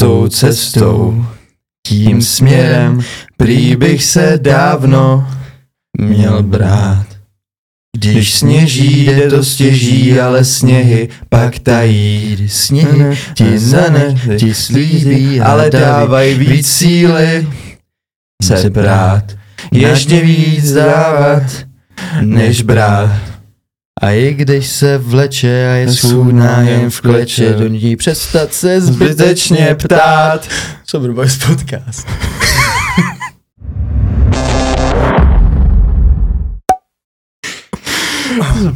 tou cestou, tím směrem, prý bych se dávno měl brát. Když sněží, jde to stěží, ale sněhy pak tají. Sněhy ti zane, ti slíbí, ale dávají víc síly se brát. Ještě víc dávat, než brát. A i když se vleče a je schůdná jen v kleče, do ní přestat se zbytečně ptát. Sober Boys podcast.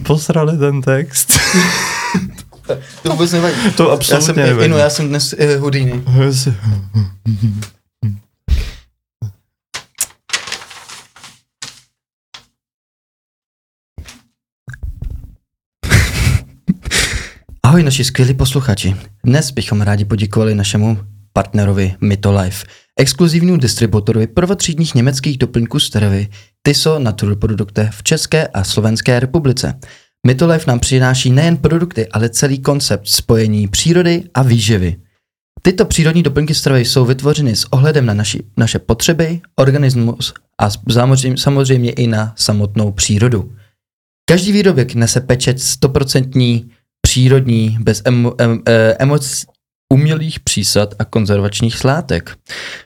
Posrali ten text. To vůbec nevadí. To Já absolutně jsem, nevadí. inu, já jsem dnes uh, Houdini. Ahoj naši skvělí posluchači. Dnes bychom rádi poděkovali našemu partnerovi Mytolife, exkluzivnímu distributorovi prvotřídních německých doplňků stravy Tyso Natural Produkte v České a Slovenské republice. Mytolife nám přináší nejen produkty, ale celý koncept spojení přírody a výživy. Tyto přírodní doplňky stravy jsou vytvořeny s ohledem na naši, naše potřeby, organismus a samozřejmě, samozřejmě i na samotnou přírodu. Každý výrobek nese pečet 100% přírodní, bez emo, em, eh, emoc, umělých přísad a konzervačních látek.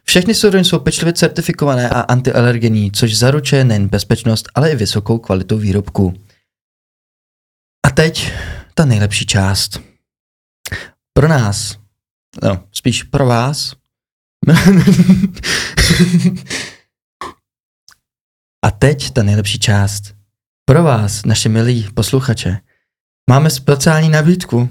Všechny suroviny jsou pečlivě certifikované a antialergenní, což zaručuje nejen bezpečnost, ale i vysokou kvalitu výrobku. A teď ta nejlepší část. Pro nás, no, spíš pro vás. A teď ta nejlepší část. Pro vás, naše milí posluchače, máme speciální nabídku.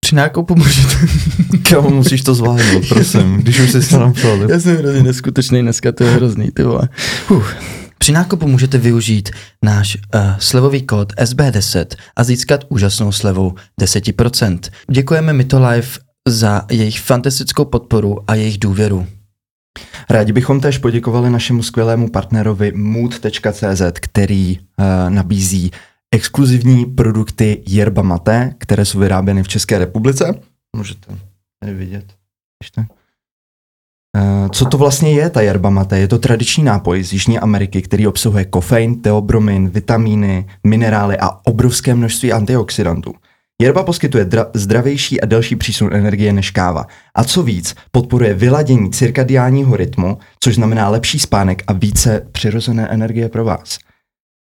Při nákupu můžete... Kámo, musíš to zvládnout, prosím, když už jsi to napsal. Já jsem hrozně neskutečný dneska, to je hrozný, ty vole. Uf. Při nákupu můžete využít náš uh, slevový kód SB10 a získat úžasnou slevou 10%. Děkujeme Mytolife za jejich fantastickou podporu a jejich důvěru. Rádi bychom též poděkovali našemu skvělému partnerovi mood.cz, který uh, nabízí exkluzivní produkty yerba mate, které jsou vyráběny v České republice. Můžete tady vidět. Ještě. Uh, co to vlastně je ta yerba mate? Je to tradiční nápoj z Jižní Ameriky, který obsahuje kofein, teobromin, vitamíny, minerály a obrovské množství antioxidantů. Yerba poskytuje dra- zdravější a delší přísun energie než káva. A co víc, podporuje vyladění cirkadiálního rytmu, což znamená lepší spánek a více přirozené energie pro vás.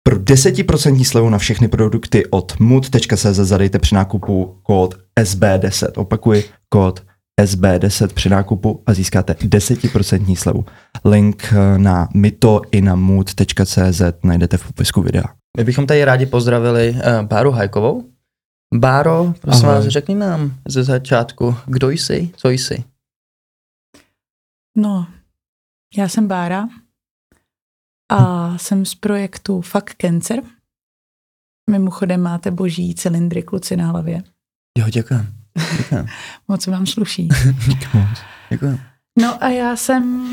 Pro 10% slevu na všechny produkty od mood.cz zadejte při nákupu kód SB10. Opakuji, kód SB10 při nákupu a získáte 10% slevu. Link eh, na mito i na mood.cz najdete v popisku videa. My bychom tady rádi pozdravili uh, Báru Hajkovou. Báro, prosím Ahoj. vás, řekni nám ze začátku, kdo jsi, co jsi. No, já jsem Bára a jsem z projektu Fuck Cancer. Mimochodem máte boží cylindry kluci na hlavě. Jo, děkuji. Děkuji. Moc vám sluší. děkuji. No a já jsem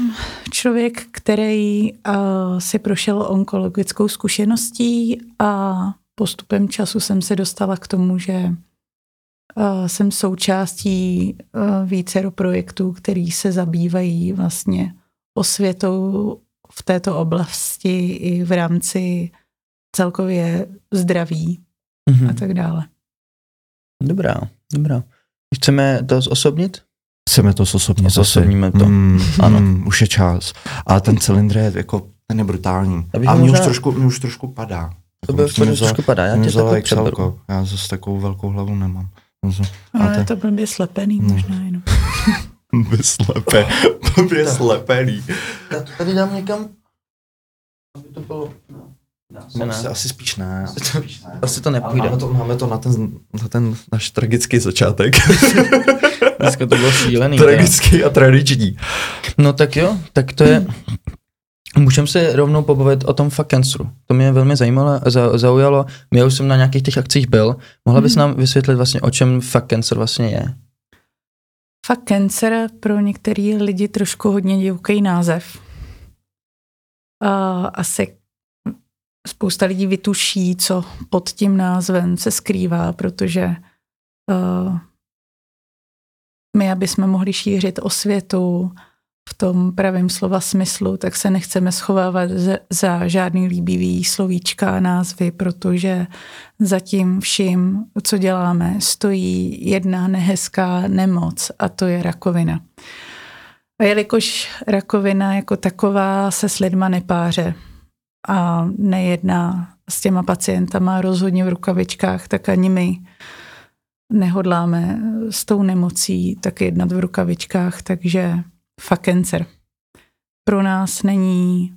člověk, který uh, si prošel onkologickou zkušeností a postupem času jsem se dostala k tomu, že uh, jsem součástí uh, vícero projektů, který se zabývají vlastně osvětou v této oblasti i v rámci celkově zdraví Mhm. a tak dále. Dobrá, dobrá. Chceme to zosobnit? Chceme to zosobnit. Zosobníme to. Mm, Ano. Mm, už je čas. Ale ten cylindr je jako, ten je brutální. A mě možná- už trošku, mě už trošku padá. To by furt trošku padá, já tě takhle přeberu. Excelko. Já zase takovou velkou hlavu nemám. Zase- Ale to- je to blbě slepený No. možná jenom. By slepe, by slepený. Já to tady dám někam, aby to bylo... No, asi No, ne. asi, asi spíš ne. Asi, spíš ne. Asi to nepůjde. máme to, máme to na ten, na ten náš tragický začátek. Dneska to bylo šílený. tragický a tradiční. No tak jo, tak to je... Můžeme se rovnou pobavit o tom fuck canceru. To mě velmi zajímalo, za, zaujalo. Já už jsem na nějakých těch akcích byl. Mohla bys Mhm. nám vysvětlit vlastně, o čem fuck cancer vlastně je? Fakt cancer pro některý lidi trošku hodně divoký název. Uh, asi spousta lidí vytuší, co pod tím názvem se skrývá, protože uh, my, aby jsme mohli šířit osvětu v tom pravém slova smyslu, tak se nechceme schovávat za žádný líbivý slovíčka a názvy, protože zatím vším, co děláme, stojí jedna nehezká nemoc a to je rakovina. A jelikož rakovina jako taková se s lidma nepáře a nejedná s těma pacientama rozhodně v rukavičkách, tak ani my nehodláme s tou nemocí tak jednat v rukavičkách, takže fuck cancer. Pro nás není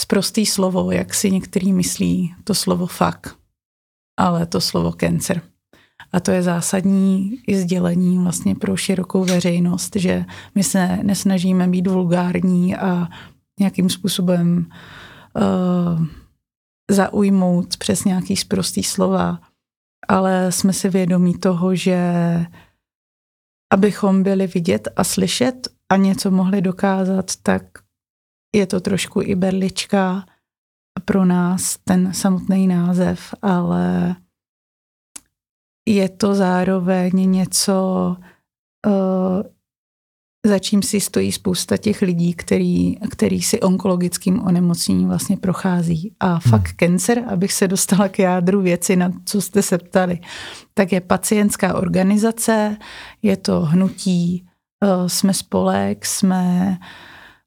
sprostý slovo, jak si některý myslí, to slovo fuck, ale to slovo cancer. A to je zásadní i sdělení vlastně pro širokou veřejnost, že my se nesnažíme být vulgární a nějakým způsobem uh, zaujmout přes nějaký sprostý slova, ale jsme si vědomí toho, že abychom byli vidět a slyšet a něco mohli dokázat, tak je to trošku i berlička pro nás ten samotný název, ale je to zároveň něco, uh, za čím si stojí spousta těch lidí, který, který si onkologickým onemocněním vlastně prochází. A hmm. fakt cancer, abych se dostala k jádru věci, na co jste se ptali, tak je pacientská organizace, je to hnutí, jsme spolek, jsme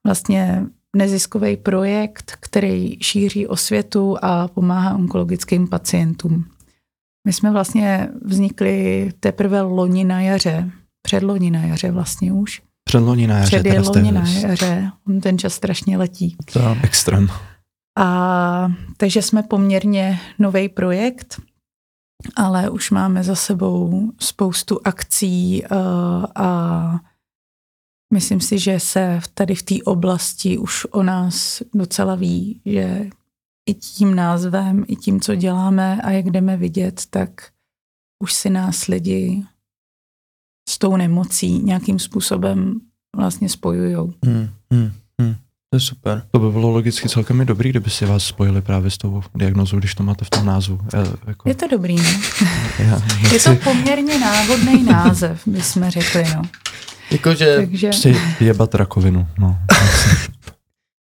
vlastně neziskový projekt, který šíří osvětu a pomáhá onkologickým pacientům. My jsme vlastně vznikli teprve loni na jaře, předloni na jaře vlastně už. Předloni na jaře. Předloni na jaře, ten čas strašně letí. To extrém. A takže jsme poměrně nový projekt, ale už máme za sebou spoustu akcí uh, a myslím si, že se tady v té oblasti už o nás docela ví, že i tím názvem, i tím, co děláme a jak jdeme vidět, tak už si nás lidi s tou nemocí nějakým způsobem vlastně spojujou. Hmm, hmm, hmm. To je super. To by bylo logicky celkem i dobrý, kdyby si vás spojili právě s tou diagnozou, když to máte v tom názvu. Já, jako... Je to dobrý, no. Já nechci... Je to poměrně náhodný název, bychom řekli, no. Jakože... Takže... Prostě jebat rakovinu, no.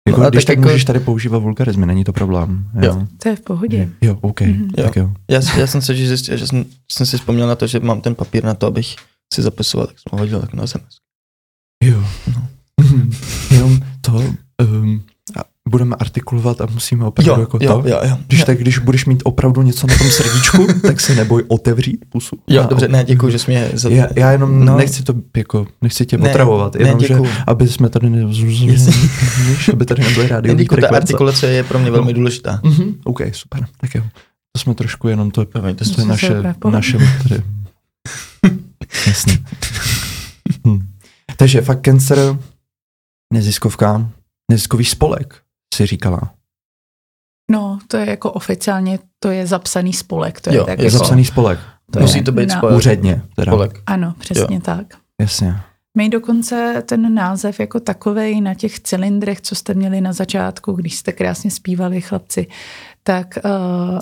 Jako, no, když tak, tak jako... můžeš tady používat vulgarizmy, není to problém. Jo. jo. To je v pohodě. Jo, OK, mm-hmm. jo. tak jo. Já, já jsem se zjistil, že jsem, jsem si vzpomněl na to, že mám ten papír na to, abych si zapisoval, tak jsem ho hodil jako na SMS. Jo. No. Jenom to, um, budeme artikulovat a musíme opravdu jo, jako jo, to. Jo, jo, když, tak, když budeš mít opravdu něco na tom srdíčku, tak se neboj otevřít pusu. Jo, a dobře, ne, děkuji, že jsi mě... Za... Já, já jenom no. nechci to, jako, nechci tě ne, otravovat, jenom, ne, že aby jsme tady ne... aby tady nebyly rádi. Děkuji, ta artikulace je pro mě velmi no. důležitá. Mm-hmm, OK, super, tak jo. To jsme trošku jenom to, to, to je naše, naše tady. Jasný. hm. Takže fakt cancer, neziskovka, neziskový spolek, si říkala. No, to je jako oficiálně, to je zapsaný spolek. To je, jo, tak je jako, zapsaný spolek. To Musí je, to být spolek. Úředně. Teda. Spolek. Ano, přesně jo. tak. Jasně. My dokonce ten název jako takovej na těch cylindrech, co jste měli na začátku, když jste krásně zpívali chlapci, tak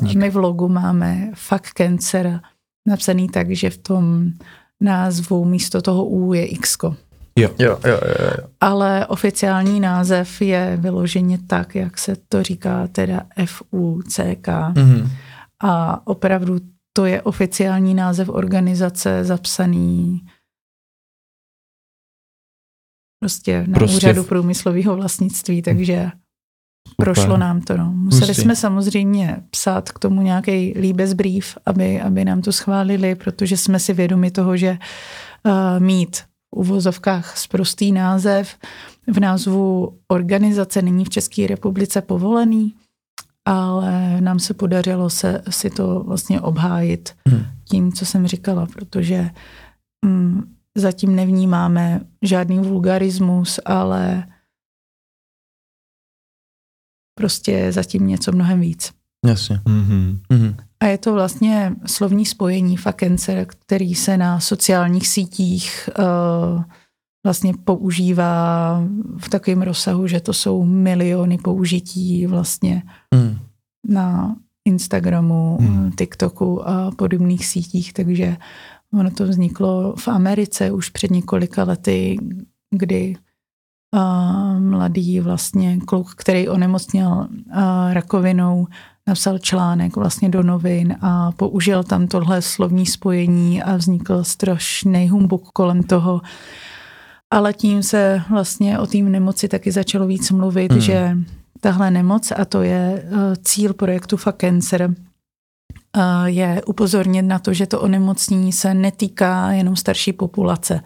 uh, my v logu máme Fuck Cancer napsaný tak, že v tom názvu místo toho U je X. Jo. Jo, jo, jo, jo. Ale oficiální název je vyloženě tak, jak se to říká, teda FUCK. Mm-hmm. A opravdu to je oficiální název organizace zapsaný prostě na prostě úřadu průmyslového vlastnictví, takže Super. prošlo nám to. No. Museli Hustý. jsme samozřejmě psát k tomu nějaký líbezbrief, aby, aby nám to schválili, protože jsme si vědomi toho, že uh, mít uvozovkách sprostý název. V názvu organizace není v České republice povolený, ale nám se podařilo se si to vlastně obhájit hmm. tím, co jsem říkala, protože mm, zatím nevnímáme žádný vulgarismus, ale prostě zatím něco mnohem víc. Jasně. Mm-hmm. Mm-hmm. A je to vlastně slovní spojení fakence, který se na sociálních sítích uh, vlastně používá v takovém rozsahu, že to jsou miliony použití vlastně mm. na Instagramu, mm. TikToku a podobných sítích, takže ono to vzniklo v Americe už před několika lety, kdy uh, mladý vlastně kluk, který onemocněl uh, rakovinou, napsal článek vlastně do novin a použil tam tohle slovní spojení a vznikl strašný humbuk kolem toho. Ale tím se vlastně o té nemoci taky začalo víc mluvit, hmm. že tahle nemoc, a to je uh, cíl projektu Fuck Cancer, je upozornit na to, že to onemocnění se netýká jenom starší populace,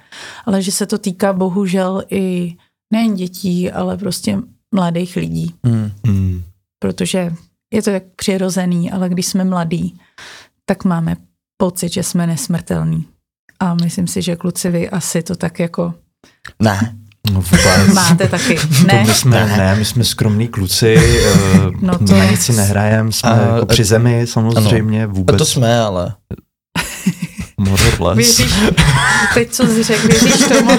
ale že se to týká bohužel i nejen dětí, ale prostě mladých lidí. Mm. Mm. Protože je to jak přirozený, ale když jsme mladí, tak máme pocit, že jsme nesmrtelní. A myslím si, že kluci vy asi to tak jako... Ne. No vůbec. Máte taky, ne? To my jsme, ne. ne, my jsme skromní kluci, uh, no to nic si nehrajem, jsme a, jako při zemi samozřejmě ano. vůbec. A to jsme, ale... More Věříš, teď co jsi řekl, věříš tomu?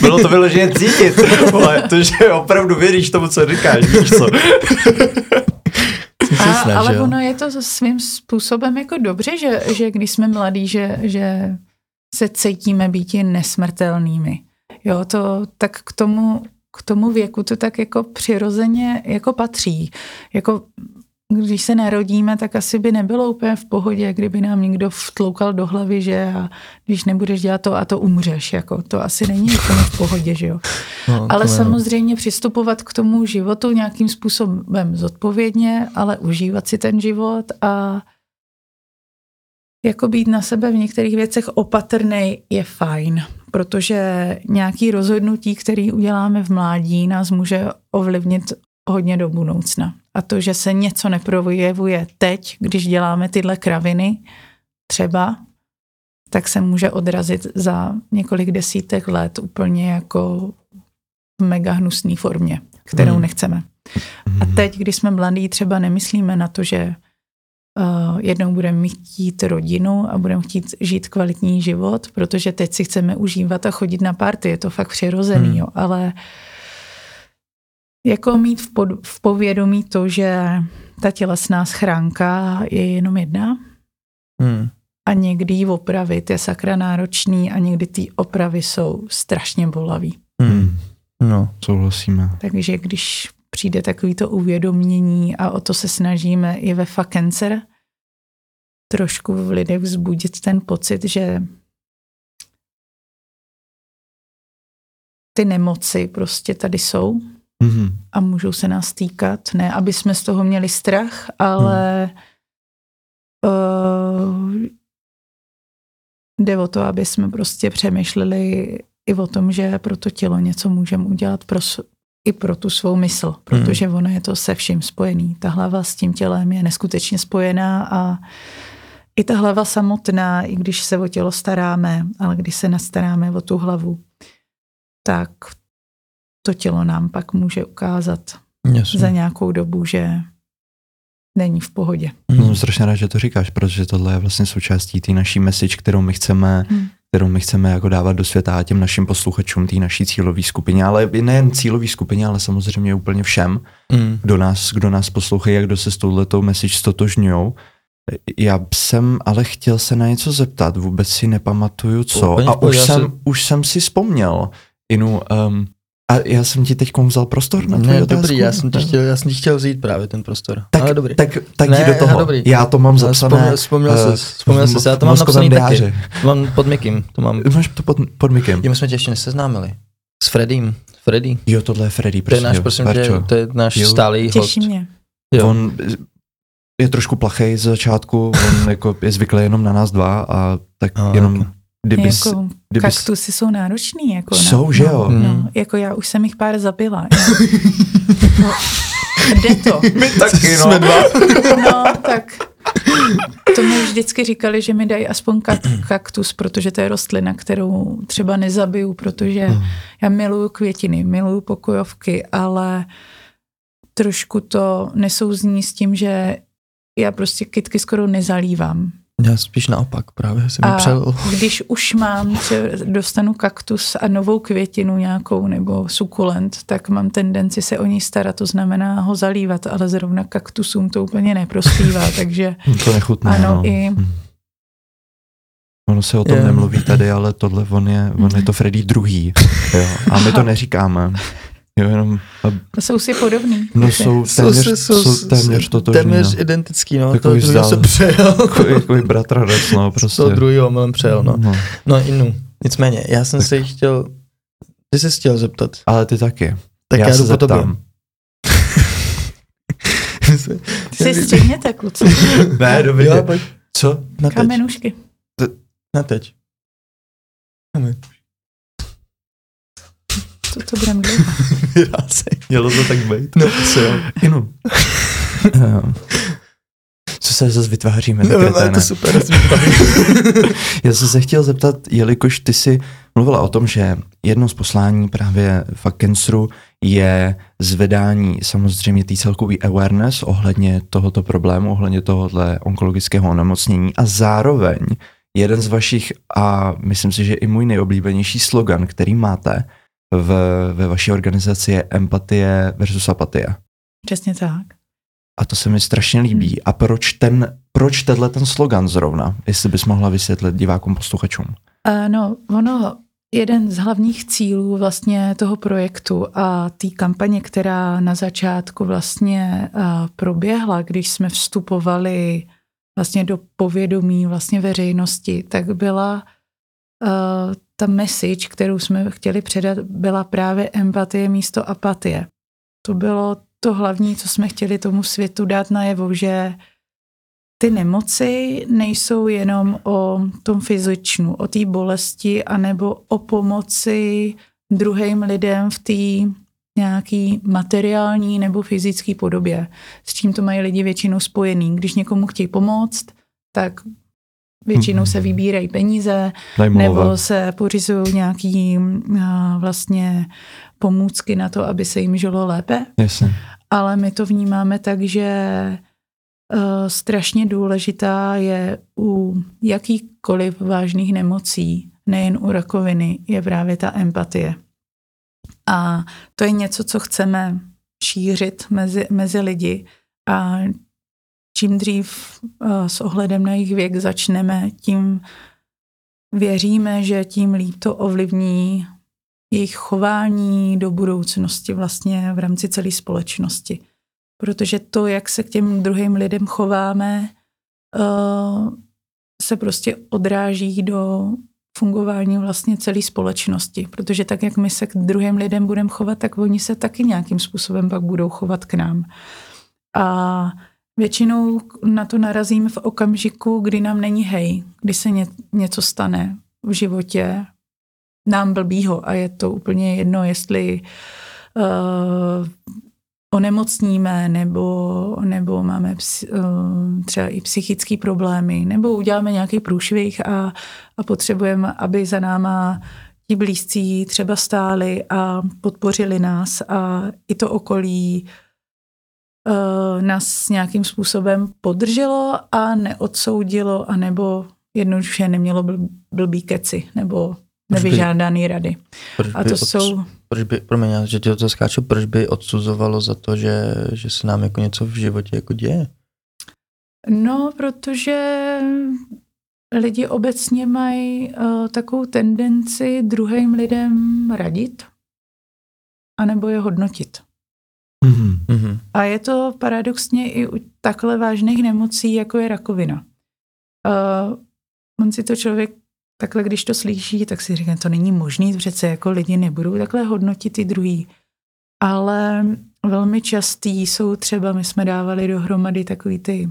Bylo to vyloženě cítit, ale to, že opravdu věříš tomu, co říkáš, víš co? A, ale ono je to svým způsobem jako dobře, že, že když jsme mladí, že, že se cítíme být nesmrtelnými. Jo, to tak k tomu, k tomu věku to tak jako přirozeně jako patří. Jako když se narodíme, tak asi by nebylo úplně v pohodě, kdyby nám někdo vtloukal do hlavy, že a když nebudeš dělat to a to umřeš. Jako, to asi není úplně v pohodě, že jo. No, ale samozřejmě přistupovat k tomu životu nějakým způsobem zodpovědně, ale užívat si ten život a jako být na sebe v některých věcech opatrný je fajn, protože nějaký rozhodnutí, který uděláme v mládí, nás může ovlivnit hodně do budoucna. A to, že se něco neprojevuje teď, když děláme tyhle kraviny, třeba, tak se může odrazit za několik desítek let úplně jako v mega hnusné formě, kterou hmm. nechceme. A hmm. teď, když jsme mladí, třeba nemyslíme na to, že uh, jednou budeme chtít rodinu a budeme chtít žít kvalitní život, protože teď si chceme užívat a chodit na party, je to fakt přirozený, hmm. jo, ale jako mít v, pod, v povědomí to, že ta tělesná schránka je jenom jedna hmm. a někdy ji opravit je sakra náročný a někdy ty opravy jsou strašně bolavý. Hmm. No, souhlasíme. Takže když přijde takovýto uvědomění a o to se snažíme i ve Fakencer, trošku v lidech vzbudit ten pocit, že ty nemoci prostě tady jsou mm-hmm. a můžou se nás týkat. Ne, aby jsme z toho měli strach, ale mm. uh, jde o to, aby jsme prostě přemýšleli i o tom, že pro to tělo něco můžeme udělat pro, i pro tu svou mysl, protože mm. ono je to se vším spojený. Ta hlava s tím tělem je neskutečně spojená a i ta hlava samotná, i když se o tělo staráme, ale když se nastaráme o tu hlavu, tak to tělo nám pak může ukázat Jasně. za nějakou dobu, že není v pohodě. Hmm. Jsem strašně rád, že to říkáš, protože tohle je vlastně součástí té naší message, kterou my chceme, hmm. kterou my chceme jako dávat do světa těm našim posluchačům, té naší cílové skupině, ale nejen cílové skupině, ale samozřejmě úplně všem, hmm. kdo, nás, kdo nás poslouchají a kdo se s touhletou message stotožňují. Já jsem ale chtěl se na něco zeptat, vůbec si nepamatuju co. a už jsem, už jsem si vzpomněl. Inu, um, a já jsem ti teď vzal prostor na Ne, otázku? dobrý, já jsem, ti chtěl, já jsem ti chtěl vzít právě ten prostor. Tak, ale dobrý. tak, tak ne, do toho. Dobrý. Já to mám zapsané. Vzpomněl, vzpomněl, uh, vzpomněl se, já to mám napsaný taky. Mám pod Mikim. To mám. Máš to pod, pod Mikim. Tím jsme tě ještě neseznámili. S Freddym. Freddy. Jo, tohle je Freddy, prosím. To je náš, prosím, tě, to je náš jo. stálý host. Těší mě. Jo. On je trošku plachej z začátku, on jako je zvyklý jenom na nás dva a tak a, jenom jako Kdyby, jako, kdyby kaktusy jsou náročný. Jako jsou, na, že jo? No, no, jako já už jsem jich pár zabila. no, jde to. My taky, no. Jsme dva. no, tak to mi vždycky říkali, že mi dají aspoň kaktus, protože to je rostlina, kterou třeba nezabiju, protože hmm. já miluju květiny, miluju pokojovky, ale trošku to nesouzní s tím, že já prostě kytky skoro nezalívám. Já spíš naopak, právě jsem a přel. když už mám, že dostanu kaktus a novou květinu nějakou nebo sukulent, tak mám tendenci se o ní starat, to znamená ho zalívat, ale zrovna kaktusům to úplně neprospívá, takže to nechutné, ano, no. i, hmm. Ono se o tom Je. nemluví tady, ale tohle on je, on je to Freddy druhý. Jo. A my to neříkáme. Jo, jenom, a, To jsou si podobný. no jsou téměř, jsou, téměř totožný. Téměř no. identický, no. Takový to druhého se přejel. Jako, jako bratranec, no, Prostě. To druhého milem přejel, no. no. No inu. Nicméně, já jsem se jí chtěl, ty jsi chtěl zeptat. Ale ty taky. Tak já, já jdu se po tobě. zeptám. Si střihněte, kluci. Ne, dobrý. Jo, pojď. Co? Na teď. Kamenušky. Na teď. Kamen. To, to budeme dlouho. Mělo to tak být? No, co jo. Inu. Ehm, Co se zase vytváříme? No, je kreténe? to super. Já jsem se chtěl zeptat, jelikož ty jsi mluvila o tom, že jedno z poslání právě v Kensru je zvedání samozřejmě té celkové awareness ohledně tohoto problému, ohledně tohohle onkologického onemocnění a zároveň jeden z vašich a myslím si, že i můj nejoblíbenější slogan, který máte v, ve vaší organizaci je empatie versus apatie. Přesně tak. A to se mi strašně líbí. A proč ten, proč tenhle ten slogan zrovna? Jestli bys mohla vysvětlit divákům, posluchačům. Uh, no, ono, jeden z hlavních cílů vlastně toho projektu a té kampaně, která na začátku vlastně uh, proběhla, když jsme vstupovali vlastně do povědomí vlastně veřejnosti, tak byla uh, ta message, kterou jsme chtěli předat, byla právě empatie místo apatie. To bylo to hlavní, co jsme chtěli tomu světu dát najevo, že ty nemoci nejsou jenom o tom fyzičnu, o té bolesti, anebo o pomoci druhým lidem v té nějaký materiální nebo fyzické podobě, s čím to mají lidi většinou spojený. Když někomu chtějí pomoct, tak většinou se vybírají peníze, Daj nebo se pořizují nějaký a, vlastně pomůcky na to, aby se jim žilo lépe Jasně. ale my to vnímáme tak, že uh, strašně důležitá je u jakýchkoliv vážných nemocí, nejen u rakoviny, je právě ta empatie. A to je něco, co chceme šířit mezi, mezi lidi a čím dřív uh, s ohledem na jejich věk začneme, tím věříme, že tím líp to ovlivní jejich chování do budoucnosti vlastně v rámci celé společnosti. Protože to, jak se k těm druhým lidem chováme, uh, se prostě odráží do fungování vlastně celé společnosti. Protože tak, jak my se k druhým lidem budeme chovat, tak oni se taky nějakým způsobem pak budou chovat k nám. A většinou na to narazíme v okamžiku, kdy nám není hej, kdy se ně, něco stane v životě, nám blbýho. A je to úplně jedno, jestli uh, onemocníme nebo, nebo máme uh, třeba i psychické problémy nebo uděláme nějaký průšvih a, a potřebujeme, aby za náma ti blízcí třeba stáli a podpořili nás. A i to okolí nás nějakým způsobem podrželo a neodsoudilo, anebo jednoduše nemělo bl- blbý keci nebo nevyžádaný rady. Proč A by to odsu- jsou, Proč by, promiň, já, že ti to skáču, proč by odsuzovalo za to, že, že se nám jako něco v životě jako děje? no, protože lidi obecně mají uh, takovou tendenci druhým lidem radit anebo je hodnotit. Mhm. Mhm. A je to paradoxně i u takhle vážných nemocí, jako je rakovina. Uh, on si to člověk takhle, když to slyší, tak si říká, to není možný, přece jako lidi nebudou takhle hodnotit i druhý. Ale velmi častý jsou třeba, my jsme dávali dohromady takový ty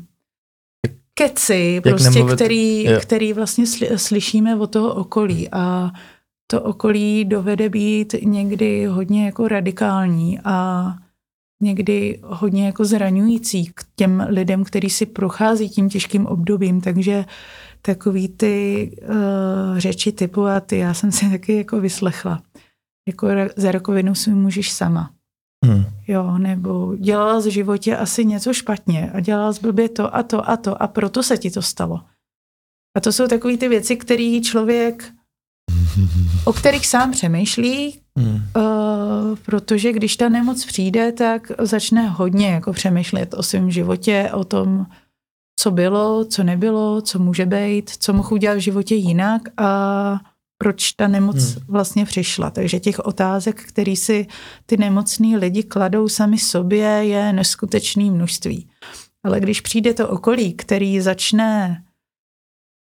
keci, prostě, nemluvit- který, který vlastně sli- slyšíme od toho okolí a to okolí dovede být někdy hodně jako radikální a někdy hodně jako zraňující k těm lidem, kteří si prochází tím těžkým obdobím, takže takový ty uh, řeči typu a ty, já jsem si taky jako vyslechla. Jako za rakovinou si můžeš sama. Mhm. Jo, nebo dělala z životě asi něco špatně a dělala z blbě to a to a to a proto se ti to stalo. A to jsou takové ty věci, které člověk, o kterých sám přemýšlí, Mhm. Uh, protože když ta nemoc přijde, tak začne hodně jako přemýšlet o svém životě, o tom, co bylo, co nebylo, co může být, co mohu udělat v životě jinak a proč ta nemoc hmm. vlastně přišla. Takže těch otázek, které si ty nemocní lidi kladou sami sobě, je neskutečné množství. Ale když přijde to okolí, který začne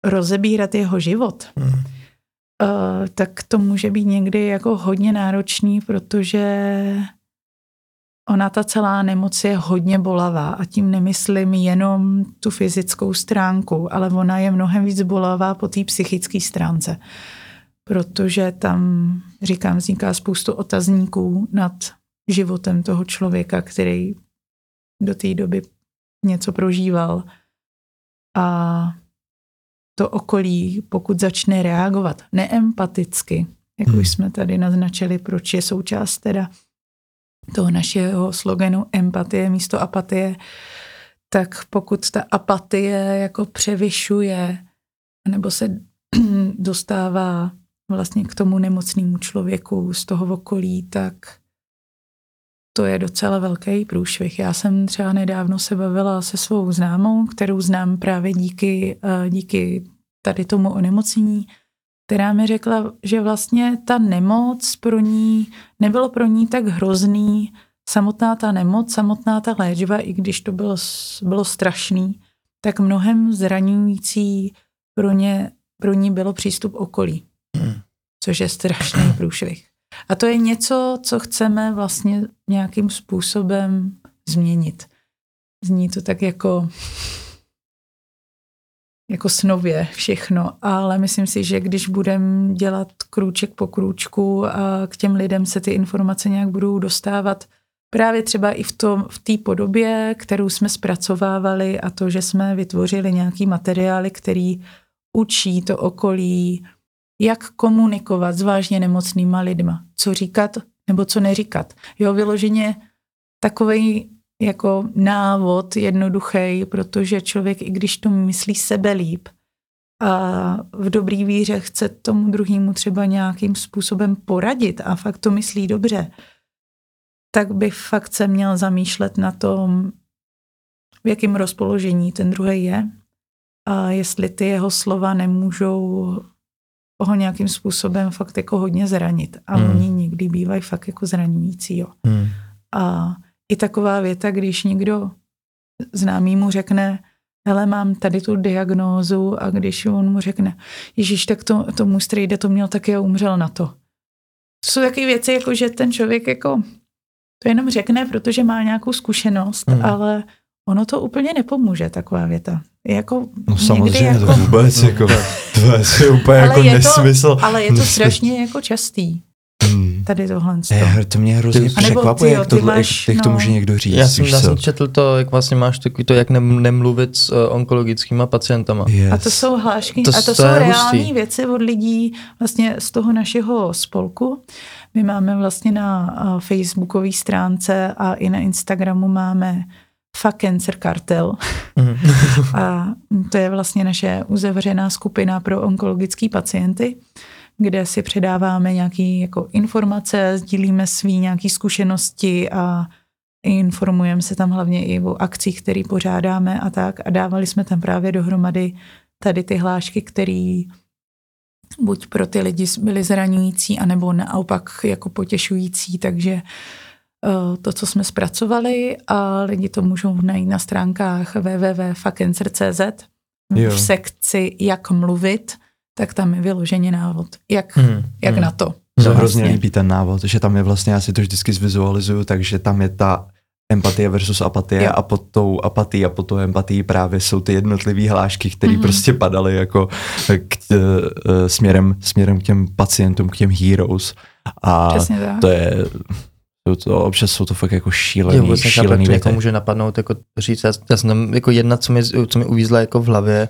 rozebírat jeho život, hmm. Uh, tak to může být někdy jako hodně náročný, protože ona ta celá nemoc je hodně bolavá a tím nemyslím jenom tu fyzickou stránku, ale ona je mnohem víc bolavá po té psychické stránce, protože tam, říkám, vzniká spoustu otazníků nad životem toho člověka, který do té doby něco prožíval. A to okolí, pokud začne reagovat neempaticky, jak hmm. už jsme tady naznačili, proč je součást teda toho našeho sloganu empatie místo apatie, tak pokud ta apatie jako převyšuje nebo se dostává vlastně k tomu nemocnému člověku z toho okolí, tak to je docela velký průšvih. Já jsem třeba nedávno se bavila se svou známou, kterou znám právě díky, eh, díky tady tomu onemocnění, která mi řekla, že vlastně ta nemoc pro ní, nebylo pro ní tak hrozný, samotná ta nemoc, samotná ta léčba, i když to bylo, bylo strašný, tak mnohem zraňující pro, ně, pro ní bylo přístup okolí, hmm. což je strašný průšvih. A to je něco, co chceme vlastně nějakým způsobem změnit. Zní to tak jako jako snově všechno, ale myslím si, že když budeme dělat krůček po krůčku a k těm lidem se ty informace nějak budou dostávat, právě třeba i v té v podobě, kterou jsme zpracovávali a to, že jsme vytvořili nějaký materiály, který učí to okolí, jak komunikovat s vážně nemocnýma lidma, co říkat nebo co neříkat. Jo, vyloženě takový jako návod jednoduchý, protože člověk, i když to myslí sebe líp a v dobrý víře chce tomu druhému třeba nějakým způsobem poradit a fakt to myslí dobře, tak by fakt se měl zamýšlet na tom, v jakém rozpoložení ten druhý je a jestli ty jeho slova nemůžou ho nějakým způsobem fakt jako hodně zranit. A hmm. oni někdy bývají fakt jako zraňující. Jo. Hmm. A i taková věta, když někdo známý mu řekne, hele, mám tady tu diagnózu a když on mu řekne, Ježíš, tak to, tomu strejde to měl taky a umřel na to. To jsou takové věci, jako že ten člověk jako to jenom řekne, protože má nějakou zkušenost, hmm. ale ono to úplně nepomůže, taková věta. Jako no samozřejmě, jako, to vůbec, jako, to je úplně ale jako je nesmysl. To, ale je to strašně jako častý. Hmm. Tady tohle. Je, to mě hrozně ty, překvapuje, jak, to, máš, jak, jak no. to může někdo říct. Já jsem, já jsem četl to, jak vlastně máš takový to, jak ne, nemluvit s uh, onkologickýma pacientama. Yes. A to jsou hlášky, to, a to, to jsou reální věci od lidí vlastně z toho našeho spolku. My máme vlastně na uh, facebookové stránce a i na Instagramu máme Fuck Cancer Cartel. Mm. a to je vlastně naše uzavřená skupina pro onkologické pacienty kde si předáváme nějaké jako informace, sdílíme svý nějaké zkušenosti a informujeme se tam hlavně i o akcích, které pořádáme a tak. A dávali jsme tam právě dohromady tady ty hlášky, které buď pro ty lidi byly zraňující, anebo naopak jako potěšující, takže to, co jsme zpracovali a lidi to můžou najít na stránkách www.fakencer.cz v sekci Jak mluvit tak tam je vyloženě návod, jak, hmm, jak hmm. na to. Mně vlastně. hrozně líbí ten návod, že tam je vlastně, já si to vždycky zvizualizuju, takže tam je ta empatie versus apatie jo. a pod tou apatií a pod tou empatií právě jsou ty jednotlivé hlášky, které mm-hmm. prostě padaly jako k, uh, směrem, směrem k těm pacientům, k těm heroes. A to je, to, to, občas jsou to fakt jako šílený, jo, šílený věty. Jako může napadnout jako říct, já, já jsem jako jedna, co mi, co mi uvízla jako v hlavě,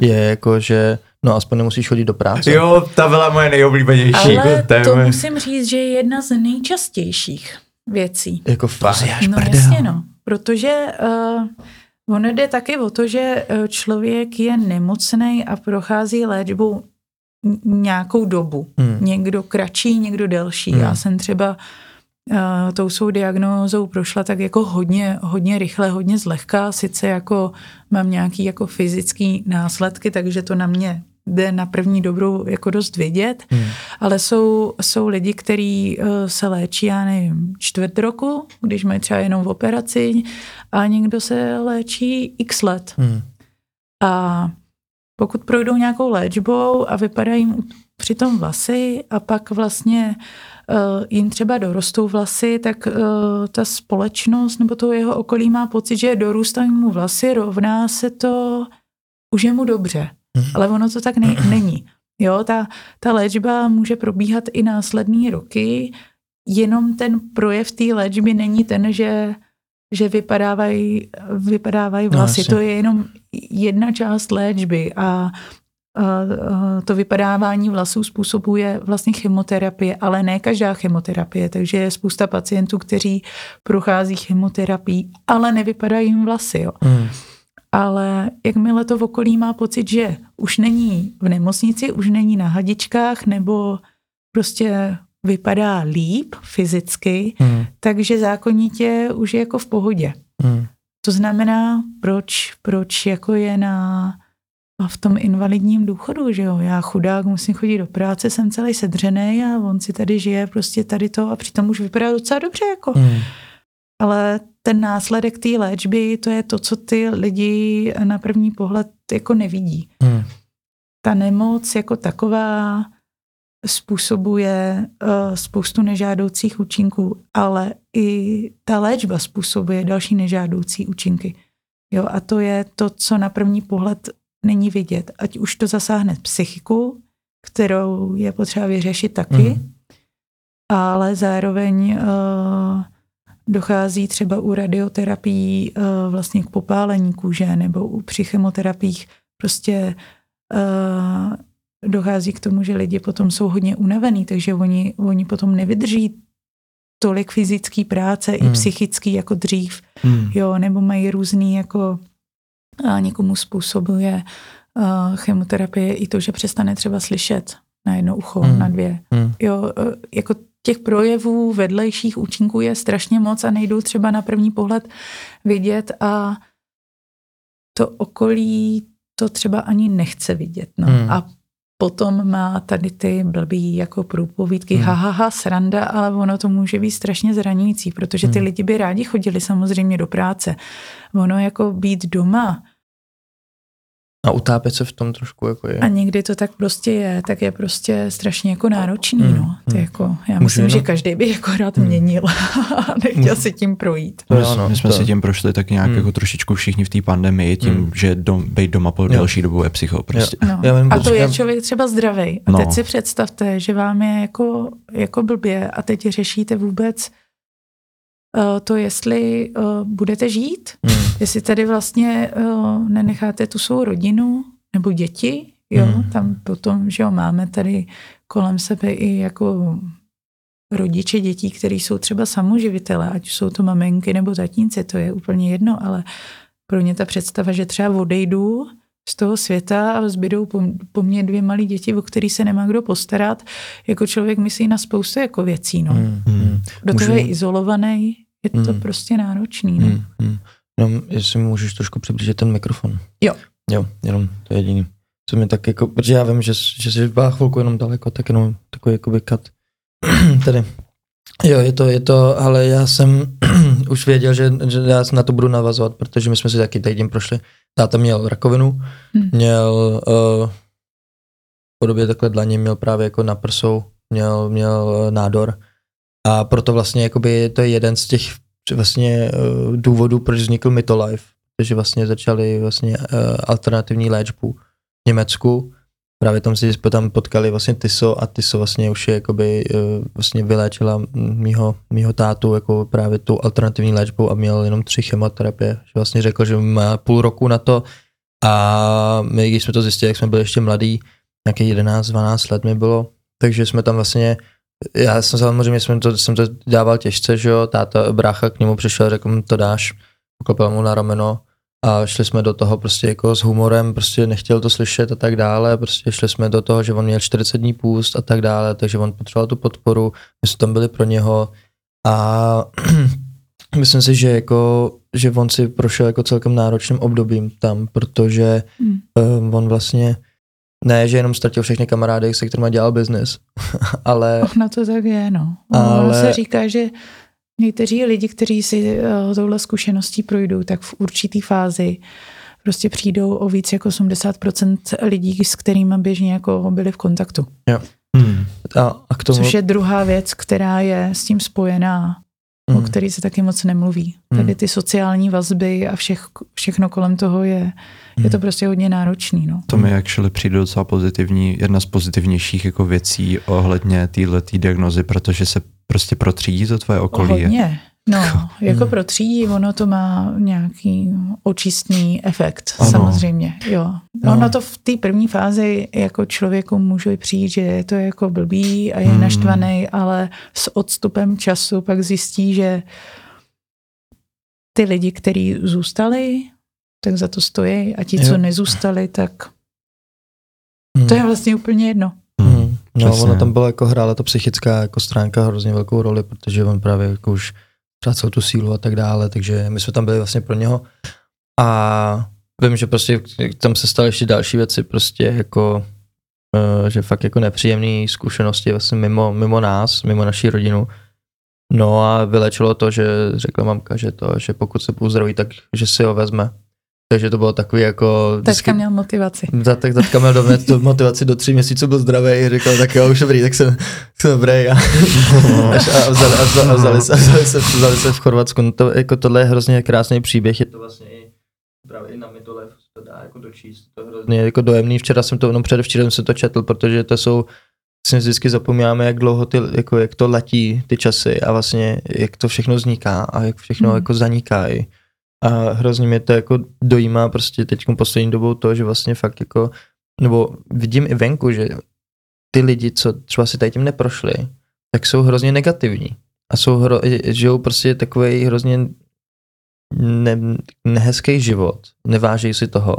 je jako, že no aspoň nemusíš chodit do práce. Jo, ta byla moje nejoblíbenější. Ale jako to musím říct, že je jedna z nejčastějších věcí. Jako fakt. No jasně no, protože uh, ono jde taky o to, že eh, člověk je nemocný a prochází léčbou nějakou dobu. Hmm. Někdo kratší, někdo delší. Hmm. Já jsem třeba uh, tou svou diagnózou prošla tak jako hodně, hodně rychle, hodně zlehka, sice jako mám nějaký jako fyzický následky, takže to na mě jde na první dobrou jako dost vědět, hmm. ale jsou, jsou lidi, kteří uh, se léčí, já nevím, čtvrt roku, když mají třeba jenom v operaci a někdo se léčí x let. Hmm. A pokud projdou nějakou léčbou a vypadají jim přitom vlasy a pak vlastně uh, jim třeba dorostou vlasy, tak uh, ta společnost nebo to jeho okolí má pocit, že dorůstají mu vlasy, rovná se to, už je mu dobře. Hmm. Ale ono to tak ne- není. Jo, ta, ta léčba může probíhat i následní roky, jenom ten projev té léčby není ten, že, že vypadávají, vypadávají no, vlasy. No, to je jenom jedna část léčby a to vypadávání vlasů způsobuje vlastně chemoterapie, ale ne každá chemoterapie, takže je spousta pacientů, kteří prochází chemoterapií, ale nevypadají jim vlasy. Jo. Mm ale jakmile to v okolí má pocit, že už není v nemocnici, už není na hadičkách nebo prostě vypadá líp fyzicky, hmm. takže zákonitě už je jako v pohodě. Hmm. To znamená, proč, proč jako je na v tom invalidním důchodu, že jo, já chudák musím chodit do práce, jsem celý sedřený a on si tady žije prostě tady to a přitom už vypadá docela dobře jako. Hmm. Ale ten následek té léčby, to je to, co ty lidi na první pohled jako nevidí. Hmm. Ta nemoc jako taková způsobuje uh, spoustu nežádoucích účinků, ale i ta léčba způsobuje další nežádoucí účinky. Jo, a to je to, co na první pohled není vidět. Ať už to zasáhne psychiku, kterou je potřeba vyřešit taky, hmm. ale zároveň uh, dochází třeba u radioterapii uh, vlastně k popálení kůže nebo u při chemoterapiích prostě uh, dochází k tomu, že lidi potom jsou hodně unavený, takže oni, oni potom nevydrží tolik fyzický práce hmm. i psychický jako dřív, hmm. jo, nebo mají různý jako a někomu způsobuje uh, chemoterapie i to, že přestane třeba slyšet na jedno ucho, hmm. na dvě. Hmm. Jo, uh, jako těch projevů vedlejších účinků je strašně moc a nejdou třeba na první pohled vidět a to okolí to třeba ani nechce vidět. No. Hmm. A potom má tady ty blbý jako průpovídky, hmm. ha, ha, ha, sranda, ale ono to může být strašně zraňující, protože ty hmm. lidi by rádi chodili samozřejmě do práce. Ono jako být doma, a utápět se v tom trošku jako je. A někdy to tak prostě je, tak je prostě strašně jako náročný, mm, no. To mm. jako, já Můžu myslím, jenom? že každý by jako rád mm. měnil a nechtěl mm. si tím projít. No, no, no, my jsme to. si tím prošli tak nějak mm. jako trošičku všichni v té pandemii, tím, mm. že dom, být doma po delší dobu je psycho prostě. No. Já vím, a to je člověk třeba zdravý. A no. teď si představte, že vám je jako, jako blbě a teď řešíte vůbec uh, to, jestli uh, budete žít, mm. jestli tady vlastně uh, nenecháte tu svou rodinu nebo děti, jo, mm. tam potom, že jo, máme tady kolem sebe i jako rodiče dětí, kteří jsou třeba samoživitele, ať jsou to maminky nebo tatínci, to je úplně jedno, ale pro ně ta představa, že třeba odejdu z toho světa a zbydou po, po mně dvě malé děti, o který se nemá kdo postarat, jako člověk myslí na spoustu jako věcí. No. Mm, mm. Do toho je izolovaný, je to mm. prostě náročný. No. Mm, mm. No, jestli mi můžeš trošku přiblížit ten mikrofon. Jo. Jo, jenom to je jediný. Co mi tak jako, protože já vím, že, že jsi byla chvilku jenom daleko, tak jenom takový jakoby kat. Tedy. Jo, je to, je to, ale já jsem už věděl, že, že já na to budu navazovat, protože my jsme si taky týden prošli. Táta měl rakovinu, hmm. měl uh, v podobě takhle dlaně, měl právě jako na prsou, měl, měl uh, nádor a proto vlastně jakoby to je jeden z těch vlastně uh, důvodů, proč vznikl Mytolife, protože vlastně začali vlastně uh, alternativní léčbu v Německu. Právě tam si tam potkali vlastně Tiso a Tiso vlastně už je jakoby uh, vlastně vyléčila mýho, mýho tátu jako právě tu alternativní léčbou a měl jenom tři chemoterapie. Že vlastně řekl, že má půl roku na to a my, když jsme to zjistili, jak jsme byli ještě mladí, nějaké 11-12 let mi bylo, takže jsme tam vlastně já jsem samozřejmě jsem to, jsem to dával těžce, že jo, táta, brácha k němu přišel, řekl mu to dáš, poklopil mu na rameno a šli jsme do toho prostě jako s humorem, prostě nechtěl to slyšet a tak dále, prostě šli jsme do toho, že on měl 40 dní půst a tak dále, takže on potřeboval tu podporu, my jsme tam byli pro něho A myslím si, že jako, že on si prošel jako celkem náročným obdobím tam, protože Hmm. um, on vlastně ne, že jenom ztratil všechny kamarády, se kterými dělal biznis, ale Ono to tak je, no. Ono Ale- se říká, že někteří lidi, kteří si uh, touhle zkušeností projdou, tak v určitý fázi prostě přijdou o víc jako 80% lidí, s kterými běžně jako byli v kontaktu. Hmm. a, a k tomu... Což je druhá věc, která je s tím spojená, o Mm, který se taky moc nemluví. Tady Mm. ty sociální vazby a všech, všechno kolem toho je, je to mm. prostě hodně náročný. No. To mi actually přijde docela pozitivní, jedna z pozitivnějších jako věcí ohledně této diagnozy, protože se prostě protřídí to tvoje okolí. Hodně. No, jako Mm. pro třídí ono to má nějaký očistný efekt, Ano. samozřejmě, jo. No. Ono to v té první fázi jako člověku může přijít, že je to jako blbý a je Mm. naštvaný, ale s odstupem času pak zjistí, že ty lidi, kteří zůstali, tak za to stojí a ti, Jo. co nezůstali, tak Mm. to je vlastně úplně jedno. No, Přesně. ono tam bylo jako hrála ta psychická jako stránka hrozně velkou roli, protože on právě jako už ztrácel tu sílu a tak dále, takže my jsme tam byli vlastně pro něho a vím, že prostě tam se staly ještě další věci, prostě jako eh, že fakt jako nepříjemné zkušenosti vlastně mimo, mimo nás, mimo naší rodinu. No a vylečilo to, že řekla mamka, že to, že pokud se uzdraví, tak že si ho vezme. Takže to bylo takový jako... Teďka měl motivaci. Ta, tak tatka měl do mě tu motivaci do tří měsíců, byl zdravý a říkal, tak jo, už dobrý, tak jsem, jsem dobrý. A, až, a, vzali, a, vzali, a, vzali, se, a vzali, se, vzali se v Chorvatsku. No to, jako tohle je hrozně krásný příběh, je to vlastně i právě i na Mitole to dá jako dočíst. To je hrozně jako dojemný. Včera jsem to, no předevčírem jsem to četl, protože to jsou si vždycky zapomínáme, jak dlouho ty, jako, jak to letí ty časy a vlastně jak to všechno vzniká a jak všechno Hmm. jako zaniká. i. A hrozně mě to jako dojímá prostě teď poslední dobou to, že vlastně fakt jako, nebo vidím i venku, že ty lidi, co třeba si tady tím neprošli, tak jsou hrozně negativní. A jsou hro, žijou prostě takový hrozně ne, nehezký život, neváží si toho.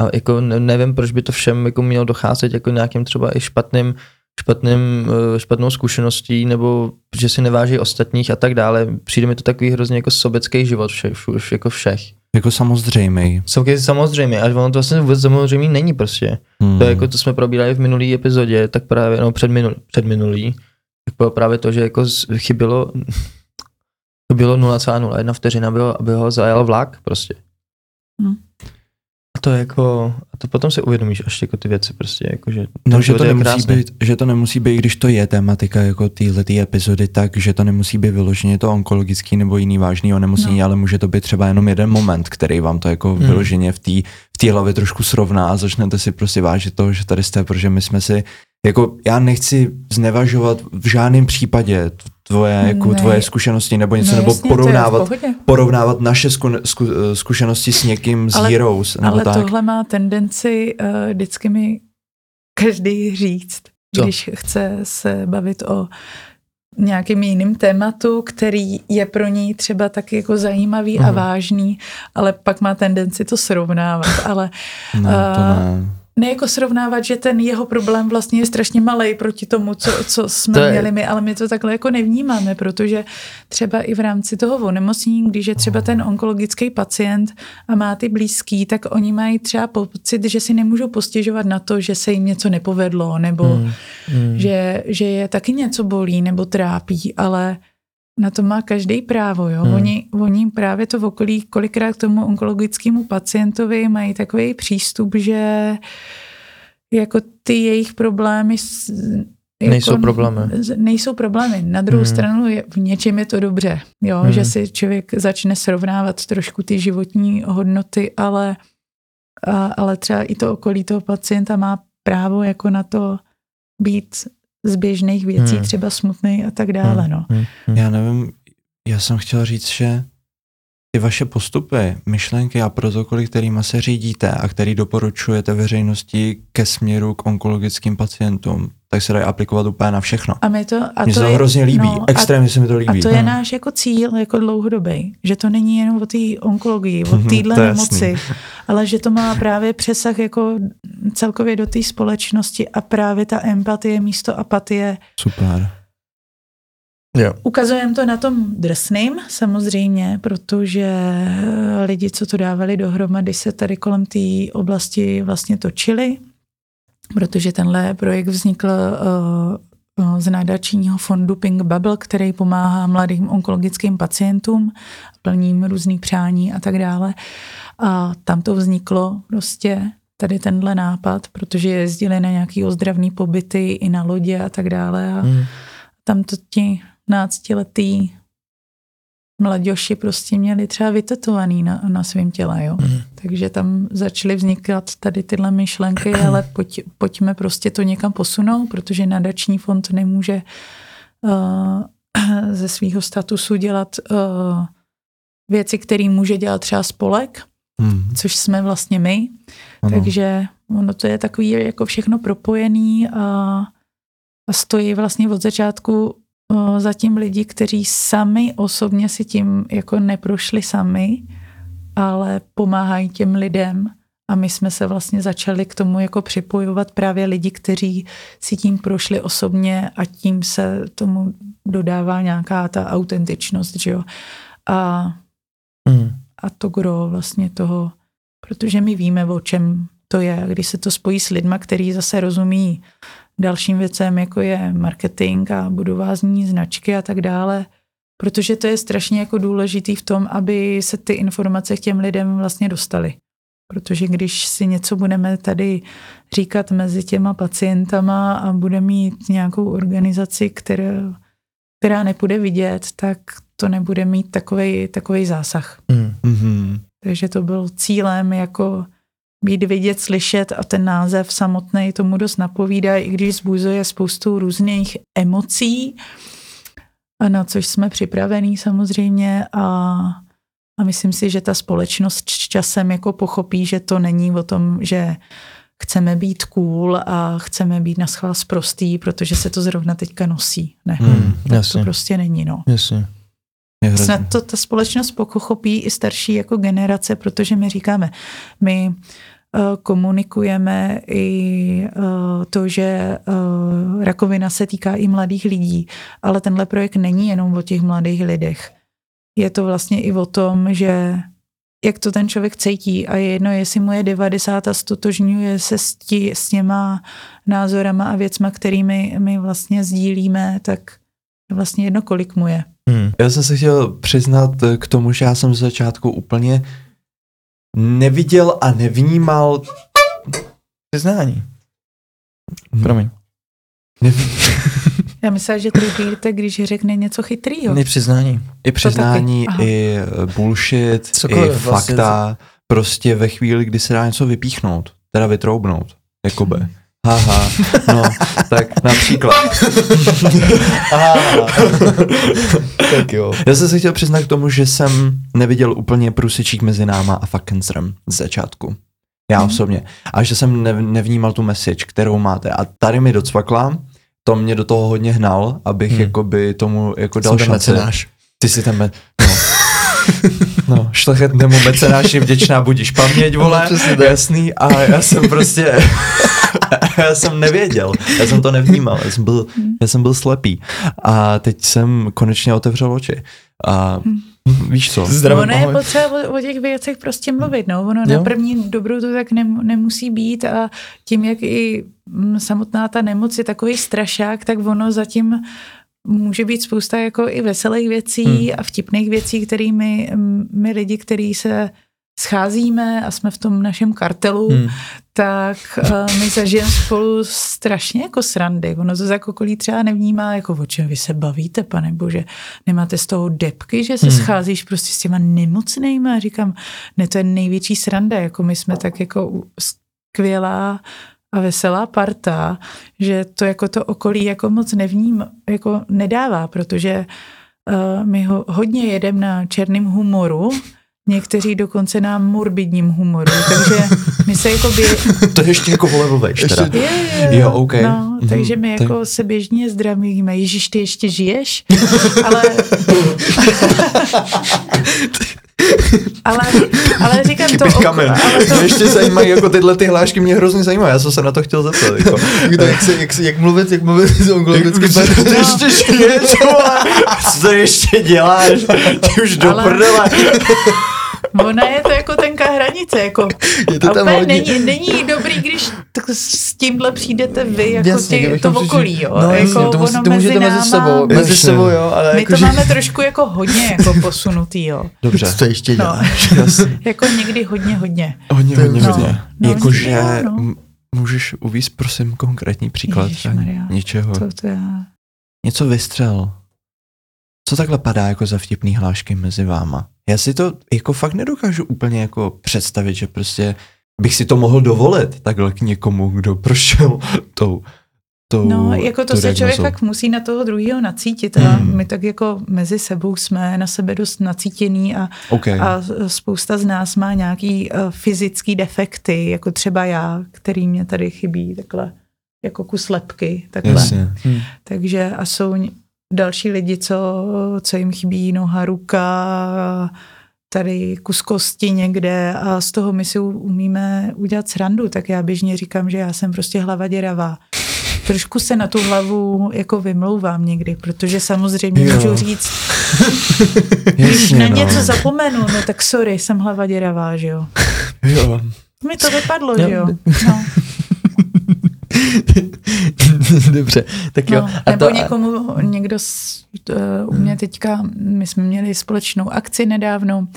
A jako ne, nevím, proč by to všem jako mělo docházet jako nějakým třeba i špatným, špatným, eh, špatnou zkušeností, nebo že si neváží ostatních a tak dále. Přijde mi to takový hrozně jako sobecký život všech, všech jako všech. Jako samozřejmý. Samozřejmě, samozřejmě, až ono to vlastně vůbec samozřejmě není prostě. Hmm. To je jako, to jsme probírali v minulý epizodě, tak právě, no před, minulý, před minulý, tak bylo právě to, že jako z- chybělo, chybělo 0,01 vteřina, aby ho, aby ho zajal vlak prostě. Hmm. A to je jako, a to potom si uvědomíš až jako ty věci prostě, jako že, No, že to, nemusí krásný. být, že to nemusí být, když to je tématika jako téhle epizody, tak že to nemusí být vyloženě to onkologický nebo jiný vážný onemocnění, No. ale může to být třeba jenom jeden moment, který vám to jako Hmm. vyloženě v té v té hlavě trošku srovná a začnete si prostě vážit toho, že tady jste, protože my jsme si, jako já nechci znevažovat v žádném případě tvoje, jako Ne. tvoje zkušenosti nebo něco, No nebo jasně, porovnávat, porovnávat naše zku, zku, zkušenosti s někým z Ale- Heroes, nebo Ale tak. tohle má tendenci uh, vždycky mi každý říct, Co? když chce se bavit o nějakým jiným tématu, který je pro ní třeba taky jako zajímavý a Mhm. vážný, ale pak má tendenci to srovnávat. Ale Ne, to a- ne. Ne jako srovnávat, že ten jeho problém vlastně je strašně malý proti tomu, co, co jsme To je- měli my, ale my to takhle jako nevnímáme, protože třeba i v rámci toho onemocnění, když je třeba ten onkologický pacient a má ty blízký, tak oni mají třeba pocit, že si nemůžou postěžovat na to, že se jim něco nepovedlo, nebo Hmm. Hmm. že, že je taky něco bolí nebo trápí, ale na to má každý právo. Jo? Hmm. Oni, oni právě to v okolí kolikrát k tomu onkologickému pacientovi mají takový přístup, že jako ty jejich problémy s- jako Nejsou problémy. Nejsou problémy. Na druhou Hmm. stranu je, v něčem je to dobře, jo? Hmm. že si člověk začne srovnávat trošku ty životní hodnoty, ale, a, ale třeba i to okolí toho pacienta má právo jako na to být z běžných věcí, Hmm. třeba smutný a tak dále. No. Hmm. Hmm. Já nevím, já jsem chtěl říct, že ty vaše postupy, myšlenky a protokoly, kterými se řídíte a který doporučujete veřejnosti ke směru k onkologickým pacientům, tak se dají aplikovat úplně na všechno. A my to, a Mně se to to je, hrozně líbí, no, extrémně se mi to líbí. a to je Hmm. náš jako cíl jako dlouhodobý, že to není jenom o té onkologii, o Mhm, téhle nemoci, ale že to má právě přesah jako celkově do té společnosti a právě ta empatie místo apatie Super. Jo. Ukazujeme to na tom drsným samozřejmě, protože lidi, co to dávali dohromady, se tady kolem té oblasti vlastně točili, protože tenhle projekt vznikl uh, z nádačního fondu Pink Bubble, který pomáhá mladým onkologickým pacientům, plním různých přání a tak dále. A tam to vzniklo prostě tady tenhle nápad, protože jezdili na nějaký ozdravný pobyty i na lodě a tak dále a hmm. tam to ti náctiletý mladěši prostě měli třeba vytetovaný na, na svém těle, jo. Mm. Takže tam začaly vznikat tady tyhle myšlenky, ale pojď, pojďme prostě to někam posunout, protože nadační fond nemůže uh, ze svého statusu dělat uh, věci, které může dělat třeba spolek, mm. což jsme vlastně my. Ano. Takže ono to je takový jako všechno propojený a, a stojí vlastně od začátku zatím lidi, kteří sami osobně si tím jako neprošli sami, ale pomáhají těm lidem a my jsme se vlastně začali k tomu jako připojovat právě lidi, kteří si tím prošli osobně a tím se tomu dodává nějaká ta autentičnost, že jo. A, mm. a to gro vlastně toho, protože my víme, o čem to je, když se to spojí s lidma, který zase rozumí dalším věcem, jako je marketing a budování značky a tak dále, protože to je strašně jako důležitý v tom, aby se ty informace k těm lidem vlastně dostaly. Protože když si něco budeme tady říkat mezi těma pacientama a bude mít nějakou organizaci, která, která nepůjde vidět, tak to nebude mít takový takový zásah. Mm-hmm. Takže to byl cílem jako být vidět, slyšet a ten název samotný tomu dost napovídá, i když zbuzuje spoustu různých emocí, a na což jsme připravení samozřejmě a, a myslím si, že ta společnost časem jako pochopí, že to není o tom, že chceme být cool a chceme být na schvál prostý, protože se to zrovna teďka nosí. Ne, hmm, tak to prostě není, no. Jasně. Snad to ta společnost pochopí i starší jako generace, protože my říkáme, my komunikujeme i eh, to, že eh, rakovina se týká i mladých lidí, ale tenhle projekt není jenom o těch mladých lidech. Je to vlastně i o tom, že jak to ten člověk cítí a je jedno, jestli mu je 90 a stotožňuje se s, tí, s těma názorama a věcma, kterými my vlastně sdílíme, tak vlastně jedno, kolik mu je. Hmm. Já jsem se chtěl přiznat k tomu, že já jsem z začátku úplně neviděl a nevnímal přiznání. Hmm. Promiň. Já myslím, že triggerujete, když řekne něco chytrýho. I přiznání. I přiznání, i eh, bullshit, Cokoliv, i vlastně fakta. Prostě ve chvíli, kdy se dá něco vypíchnout, teda vytroubnout, jakoby. Haha, no, tak například. tak jo. Já jsem se chtěl přiznat k tomu, že jsem neviděl úplně průsečík mezi náma a Fuckenstrem z začátku. Já mm. osobně. A že jsem nev, nevnímal tu message, kterou máte. A tady mi docvakla, to mě do toho hodně hnal, abych mm. jakoby tomu jako dal šanci. Ty si ten, no. No, šlechetnému mecenáši vděčná budíš paměť, vole, no, jasný, a já jsem prostě, já jsem nevěděl, já jsem to nevnímal, já jsem byl, já jsem byl slepý a teď jsem konečně otevřel oči a hmm. Víš co? Zdravím, ono je potřeba o, o těch věcech prostě mluvit, no. Ono jo? na první dobrou to tak ne, nemusí být a tím, jak i mm, samotná ta nemoc je takový strašák, tak ono zatím může být spousta jako i veselých věcí hmm. a vtipných věcí, kterými my lidi, kteří se scházíme a jsme v tom našem kartelu, hmm. tak uh, my zažijeme spolu strašně jako srandy. Ono to jako okolí třeba nevnímá, jako o čem vy se bavíte, pane bože. Nemáte z toho depky, že se hmm. scházíš prostě s těma nemocnými a říkám, ne, to je největší sranda, jako my jsme tak jako skvělá a veselá parta, že to jako to okolí jako moc nevním, jako nedává, protože uh, my ho, hodně jedeme na černém humoru, někteří dokonce na morbidním humoru, takže my se jako by... to je ještě jako volevovejš teda. Je, je, je. Jo, okay. No, mm-hmm. takže my jako tak... se běžně zdravíme, Ježíš, ty ještě žiješ? Ale... ale, ale říkám to... Bych kamen. Ale to, Mě ještě zajímají, jako tyhle ty hlášky mě hrozně zajímají, já jsem se na to chtěl zeptat. Jako. To, jak, se, jak, se, jak mluvit, jak mluvit s onkologickým Ty ještě žiješ? Co to ještě děláš? Ty už do Ale- prdele. ona je to jako hranice, jako Je to a tam hodně. není, není dobrý, když tak s tímhle přijdete vy, jako Jasně, ty, kdybychom to okolí, jo. No, jako jasně, to, musí, to můžete mezi náma- sebou, mezi Jasně. sebou, jo, ale My jako, to že- máme trošku jako hodně jako posunutý, jo. Dobře, Co ještě No, děláš? jasně. jako někdy hodně, hodně. Hodně, To je hodně, no, hodně. no, Jakože no. m- můžeš uvíct, prosím, konkrétní příklad Ježišmarja. něčeho. To, to já... Něco vystřel. Co takhle padá jako za vtipný hlášky mezi váma? Já si to jako fakt nedokážu úplně jako představit, že prostě bych si to mohl dovolit takhle k někomu, kdo prošel tou, tou No, jako to se člověk fakt musí na toho druhého nacítit. A Hmm. my tak jako mezi sebou jsme na sebe dost nacítěný a, OK. a spousta z nás má nějaký uh, fyzický defekty, jako třeba já, který mě tady chybí takhle jako kus lepky, takhle. Jasně. Hm. Takže a jsou další lidi, co, co jim chybí noha, ruka, tady kus kosti někde a z toho my si umíme udělat srandu, tak já běžně říkám, že já jsem prostě hlava děravá. Trošku se na tu hlavu jako vymlouvám někdy, protože samozřejmě Jo. můžu říct, když na no. něco zapomenu, no tak sorry, jsem hlava děravá, že jo. Jo. Mi to vypadlo, Jo. že jo. No, Dobře, tak jo. no. a Nebo to, někomu, někdo s, uh, u mě teďka, my jsme měli společnou akci nedávno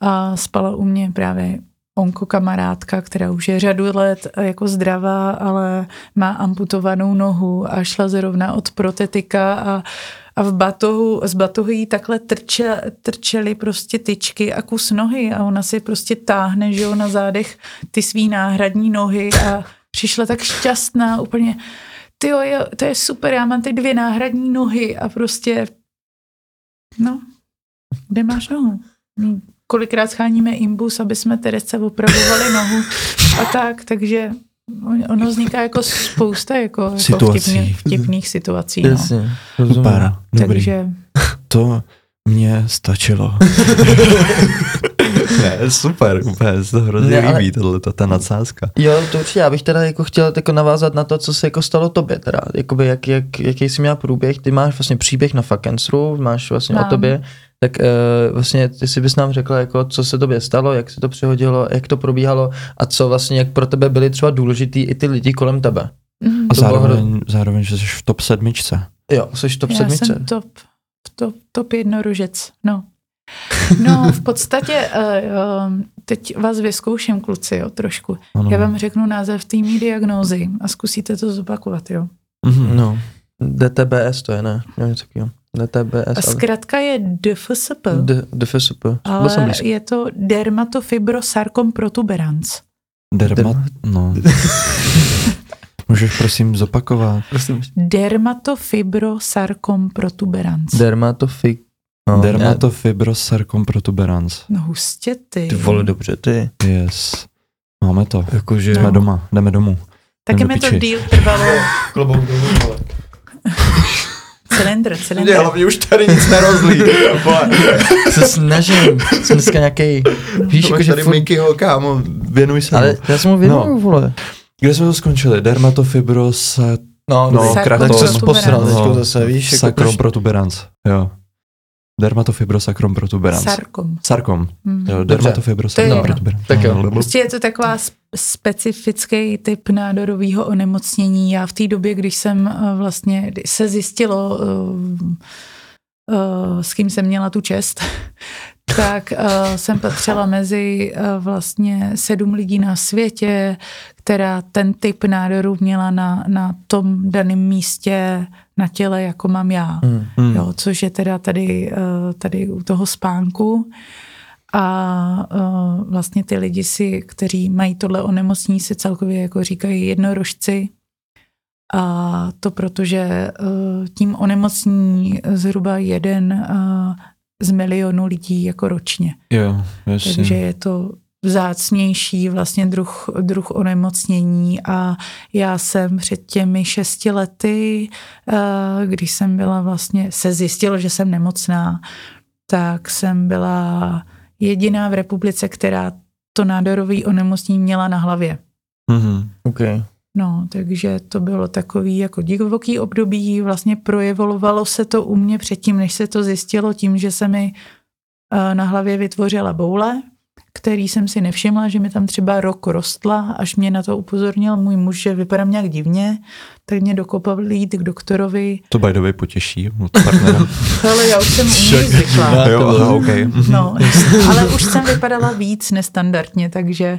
a spala u mě právě onko kamarádka, která už je řadu let jako zdravá, ale má amputovanou nohu a šla zrovna od protetika a a v batohu, z batohu jí takhle trče, trčely prostě tyčky a kus nohy a ona si prostě táhne, že jo, na zádech ty svý náhradní nohy a přišla tak šťastná úplně, ty jo, to je super, já mám ty dvě náhradní nohy a prostě, no, kde máš nohu? No, Kolikrát scháníme imbus, aby jsme Terece opravovali nohu a tak, takže ono vzniká jako spousta jako, jako Situací. vtipných, vtipných situací. No. jasně, rozumím. Super, dobrý. Takže To mě stačilo. ne, super, úplně se to hrozně Ne, ale- líbí, tohle, ta nadsázka. Jo, to určitě, já bych teda jako chtěl jako navázat na to, co se jako stalo tobě teda, jakoby jak, jak, jaký jsi měla průběh, ty máš vlastně příběh na Fakensru, máš vlastně Mám. o tobě, tak uh, vlastně ty si bys nám řekla, jako, co se tobě stalo, jak se to přihodilo, jak to probíhalo a co vlastně, jak pro tebe byly třeba důležitý i ty lidi kolem tebe. mm, A To bylo zároveň, zároveň, že jsi v top sedmičce. Jo, jsi top já sedmice. jsem top, top, top jednorožec, no. No, v podstatě uh, uh, teď vás vyzkouším, kluci, jo, trošku. Ano. Já vám řeknu název té mý diagnózy a zkusíte to zopakovat, jo. Mhm. No, DTBS to je, ne? Jo, něco takového. DTBS, zkrátka je DFSP, D- DFSP. Jsem ale je to dermatofibrosarkom protuberans. Dermat, no. Můžeš prosím zopakovat? Prosím. Dermatofibrosarkom protuberans. Dermatofik... No, Dermatofibrosarkom protuberans. No hustě ty. Ty vole, dobře, ty. Yes. Máme to. Jakože... Jsme doma, jdeme domů. Taky mi to díl trvalo. Klobouk dolů, vole. Cylindr, cylindr. už tady nic nerozlí. Se snažím. Jsem dneska nějaký. Víš, Máš jakože tady furt... Mikyho, kámo, věnuj se Ale mu. já jsem mu věnuju, No. vole. Kde jsme to skončili? Dermatofibros, No, no, kratom. tak se posral teďko zase, víš, jako sakrom proč... protuberans. Jo. Dermatofibrosakrom protuberans. Sarkom. Sarkom. Hmm. Jo, dermatofibrosakrom jedno. protuberans. Tak jo. No, Prostě je to taková sp- specifický typ nádorového onemocnění. Já v té době, když jsem eh, vlastně se zjistilo, eh, eh, s kým jsem měla tu čest, tak eh, jsem patřila mezi eh, vlastně sedm lidí na světě, která ten typ nádoru měla na, na tom daném místě na těle, jako mám já Hmm. Hmm. jo, což je teda tady, eh, tady u toho spánku. A eh, vlastně ty lidi si, kteří mají tohle onemocnění, si celkově jako říkají jednorožci. A to proto, že eh, tím onemocní zhruba jeden eh, z milionu lidí jako ročně. Jo, jasně. Takže je to vzácnější vlastně druh, druh onemocnění a já jsem před těmi šesti lety, eh, když jsem byla vlastně, se zjistilo, že jsem nemocná, tak jsem byla jediná v republice, která to nádorový onemocnění měla na hlavě. Mhm. Okay. No, takže to bylo takový jako divoký období, vlastně projevovalo se to u mě předtím, než se to zjistilo tím, že se mi eh, na hlavě vytvořila boule, který jsem si nevšimla, že mi tam třeba rok rostla, až mě na to upozornil můj muž, že vypadám nějak divně, tak mě dokopal jít k doktorovi. To by the way potěší od partnera. Ale já už jsem u něj zvykla. jo, aha, okay. No, ale už jsem vypadala víc nestandardně, takže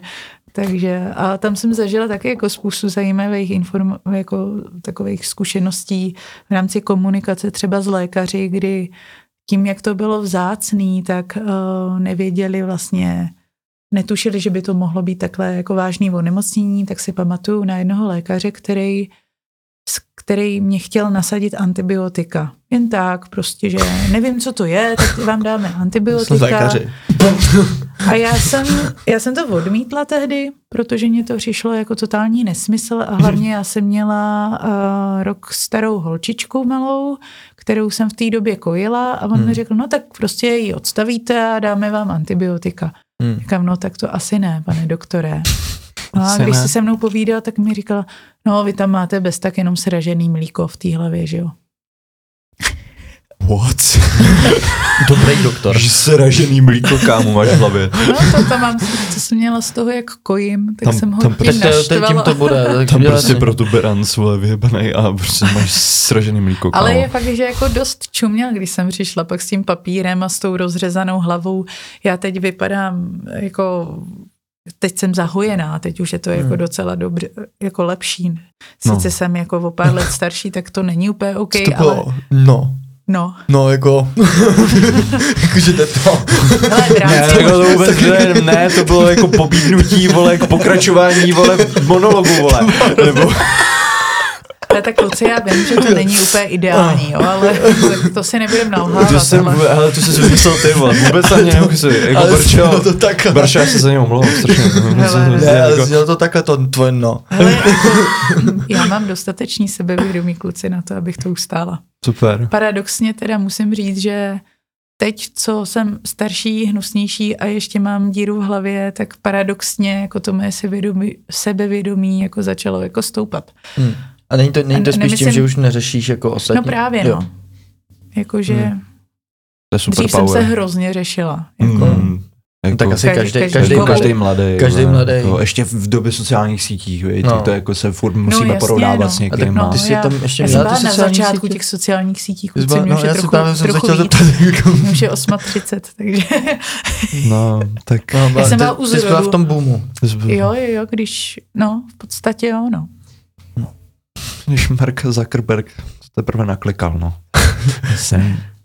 takže a tam jsem zažila taky jako spoustu zajímavých inform, jako takových zkušeností v rámci komunikace třeba s lékaři, kdy tím, jak to bylo vzácný, tak uh, nevěděli vlastně, netušili, že by to mohlo být takhle jako vážný onemocnění, tak si pamatuju na jednoho lékaře, který který mě chtěl nasadit antibiotika. Jen tak, prostě, že nevím, co to je, tak vám dáme antibiotika. A já jsem, já jsem to odmítla tehdy, protože mě to přišlo jako totální nesmysl a hlavně já jsem měla uh, rok starou holčičku malou, kterou jsem v té době kojila a on hmm. mi řekl, no tak prostě ji odstavíte a dáme vám antibiotika. Hmm. Říkám, no tak to asi ne, pane doktore. No a když si se mnou povídal, tak mi říkala, no vy tam máte bez tak jenom sražený mlíko v té hlavě, že jo. What? Dobrý doktor. Že sražený mlíko, kámo, máš v hlavě. No to tam mám, to jsem měla z toho, jak kojím, tak tam, jsem ho tam, tím naštvala. Tím to bude. Tak tam prostě pro tu beran svole vyjebanej a prostě máš sražený mlíko, kámo. Ale je fakt, že jako dost čuměl, když jsem přišla pak s tím papírem a s tou rozřezanou hlavou. Já teď vypadám jako teď jsem zahojená, teď už je to jako hmm. docela dobře, jako lepší. Sice no. jsem jako o pár let starší, tak to není úplně OK, to bylo, ale... No. No. No, jako, jakože to to. Hele, ne, jako to vůbec ne, ne, to bylo jako pobídnutí, vole, k pokračování, vole, monologu, vole. Nebo... Ale tak kluci, já vím, že to není úplně ideální, jo, ale to si nebudem nalhávat. To jsem, ale... ale to jsi vymyslel ty, vole. Vůbec ani neuchci. Jako Brčo, to takhle. Brčo, já se za něj omlouvám strašně. Hele, ne, ale jako... to takhle, to tvoje no. Hele, jako, já mám dostatečný sebevědomí kluci na to, abych to ustála. Super. Paradoxně teda musím říct, že teď, co jsem starší, hnusnější a ještě mám díru v hlavě, tak paradoxně jako to moje sebevědomí, sebevědomí jako začalo jako stoupat. Hmm. A není to, není to spíš nemyslím, tím, že už neřešíš jako ostatní? No právě, jo. no. Jakože hmm. dřív power. jsem se hrozně řešila. Jako, hmm. Jako, tak asi každý, každý, každý, každý mladý. Každý mladý. Jako, ještě v době sociálních sítí, víš, no. to jako se furt musíme no, porovnávat no. s někým. No, ty jsi tam ještě já měla ty na začátku sítě? těch sociálních sítí, kluci, mě už je trochu, trochu víc. Mě už je 8.30, takže... No, tak... No, já jsem byla u Ty jsi byla v tom boomu. Jo, jo, jo, když, no, v podstatě jo, no. Když Mark Zuckerberg teprve naklikal, no.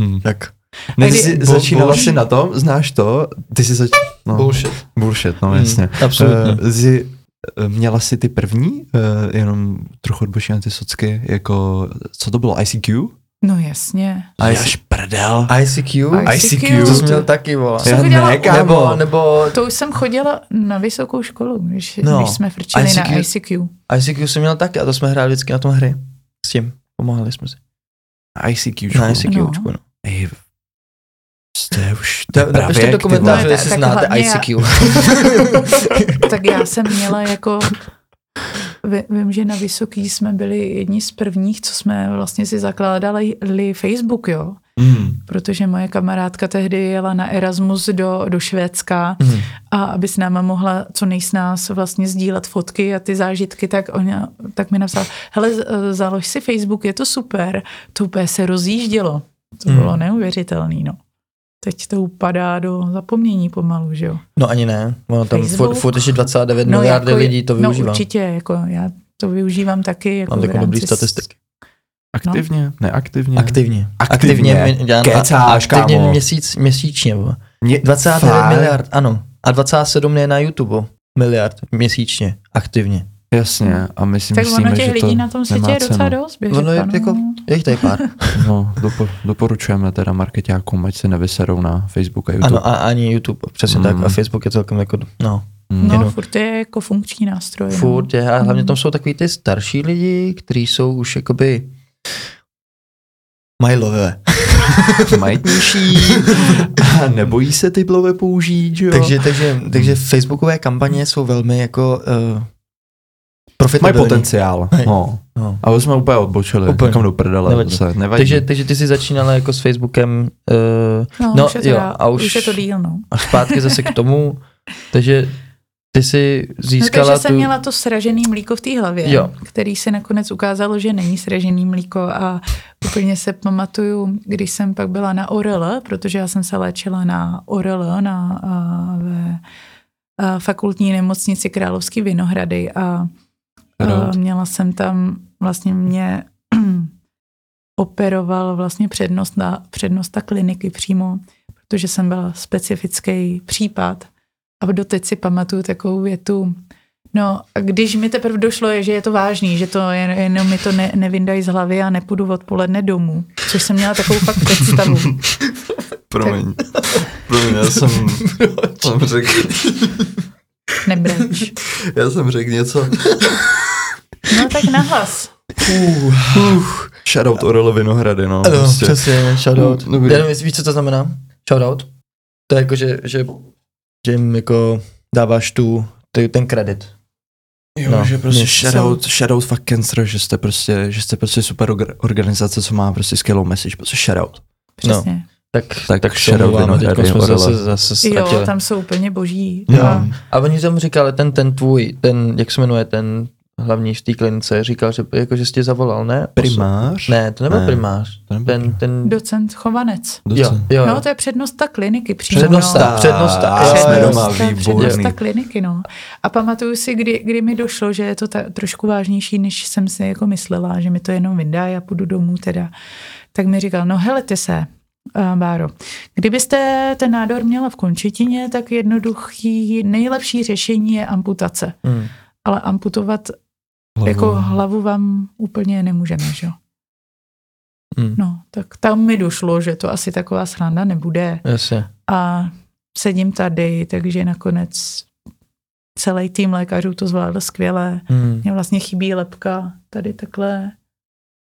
hmm. Tak ne, ty jsi začínala si na tom, znáš to? Ty jsi zač... No, bullshit. Bullshit, no jasně. Hmm, absolutně. Uh, jsi, uh, měla jsi ty první, uh, jenom trochu odbočím na ty socky, jako, co to bylo, ICQ? No jasně. Až prdel. ICQ? ICQ. To jsi měl taky, vole. Já ne, nebo, nebo... To už jsem chodila na vysokou školu, když, no. když jsme frčili ICQ, na ICQ. ICQ jsem měl taky a to jsme hráli vždycky na tom hry. S tím. Pomáhali jsme si. ICQ. Na ICQ, no. no. Ej, Jste už to, Napište do komentáře, jestli znáte ICQ. Já, tak já jsem měla jako Vím, že na Vysoký jsme byli jedni z prvních, co jsme vlastně si zakládali Facebook, jo. Mm. Protože moje kamarádka tehdy jela na Erasmus do, do Švédska mm. a aby s náma mohla co nejsnás vlastně sdílet fotky a ty zážitky, tak, ona, tak mi napsala, hele, založ si Facebook, je to super. To úplně se rozjíždělo. To mm. bylo neuvěřitelné, no teď to upadá do zapomnění pomalu, že jo? No ani ne, ono tam furt, furt ještě 29 no, miliardy jako, lidí to no, využívá. No určitě, jako já to využívám taky. Jako Mám takovou dobrý statistiky. Aktivně, no. neaktivně. Aktivně. Aktivně, aktivně, já, Kecáš, aktivně kámo. měsíc, měsíčně. Mě, 29 fakt? miliard, ano. A 27 je na YouTube miliard měsíčně, aktivně. Jasně, a my si tak myslíme, ono těch že lidí na tom světě je docela dost. Ono je, jako, je jich tady pár. no, dopo, doporučujeme teda marketákům, ať se nevyserou na Facebook a YouTube. Ano, a ani YouTube, přesně mm. tak. A mm. Facebook je celkem jako, no. Mm. No, jenom. furt je jako funkční nástroj. No. Furt je, a hlavně mm. tam jsou takový ty starší lidi, kteří jsou už jakoby mají lové. Majitnější. nebojí se ty blové použít, že jo? Takže, takže, takže facebookové kampaně jsou velmi jako uh, Mají potenciál. Hej. No. No. Ale jsme úplně odbočili, Úplně. někam do prdele. Nevadí. Zase. Nevadí. Takže, takže ty jsi začínala jako s Facebookem uh, No, No, už je to, jo, a už- už je to díl, no. a zpátky zase k tomu, takže ty jsi No, získala takže jsem tu... měla to sražený mlíko v té hlavě, Jo. který se nakonec ukázalo, že není sražený mlíko a úplně se pamatuju, když jsem pak byla na ORL, protože já jsem se léčila na ORL na, a, ve fakultní nemocnici Královský Vinohrady a, Rád. měla jsem tam vlastně mě operoval vlastně přednosta, přednosta kliniky přímo, protože jsem byla specifický případ. A doteď si pamatuju takovou větu, no a když mi teprve došlo, je, že je to vážný, že to jen, jenom mi to ne, nevyndají z hlavy a nepůjdu odpoledne domů, což jsem měla takovou fakt představu. Promiň. Promiň, já jsem, jsem řekl, Nebreč. já jsem řekl něco. No tak nahlas. Uh, uh, shoutout Orelo Vinohrady, no. Ano, prostě. přesně, shoutout. Dobrý. Já nevím, víš, co to znamená? Shoutout? To je jako, že, že, že jim jako dáváš tu, ty, ten kredit. Jo, No, že prostě shoutout, shoutout fuck cancer, že jste prostě, že jste prostě super orga- organizace, co má prostě skvělou message, prostě shoutout. Přesně. Tak, Tak tak Vinohrady, teď jsme Orele. zase, zase ztratili. Jo, tam jsou úplně boží. Jo. A, A oni tam říkali, ten, ten tvůj, ten, jak se jmenuje, ten hlavní v té klinice, říkal, že, jako, že jsi tě zavolal, ne? Primář? Ne, to nebyl Ne. primář. To nebyl Ten, ten, docent Chovanec. jo, Docent. jo, No, jo. to je přednosta kliniky přímo. Přednosta, no. přednosta. A Jo, jsme jo, doma, Přednosta- výborný. Přednosta kliniky, no. A pamatuju si, kdy, kdy mi došlo, že je to ta, trošku vážnější, než jsem si jako myslela, že mi to jenom vydá a půjdu domů teda. Tak mi říkal, no helete se, uh, Báro, kdybyste ten nádor měla v končetině, tak jednoduchý, nejlepší řešení je amputace. Hmm. Ale amputovat Hlavu. jako hlavu vám úplně nemůžeme, že jo? Hmm. No, tak tam mi došlo, že to asi taková sranda nebude Jasně. a sedím tady, takže nakonec celý tým lékařů to zvládl skvěle. Hmm. Mně vlastně chybí lepka tady takhle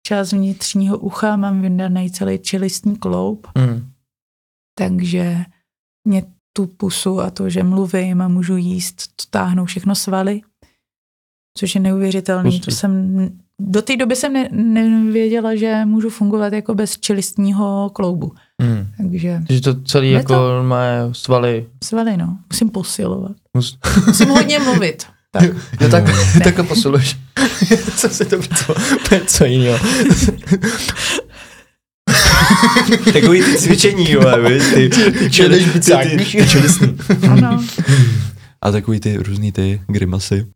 část vnitřního ucha, mám vyndaný celý čelistní kloub, Hmm. takže mě tu pusu a to, že mluvím a můžu jíst, to táhnou všechno svaly, což je neuvěřitelný. Hustý. To jsem, do té doby jsem ne, nevěděla, že můžu fungovat jako bez čelistního kloubu. Hmm. Takže Takže to celý jako to- má svaly. svaly, no. Musím posilovat. Mus- Musím hodně mluvit. Tak. Jo, tak, takhle posiluješ. Co si to co, co jiného. Takový ty cvičení, jo, víš, ty, ty, ty čelistní. Ano. A takový ty různý ty grimasy.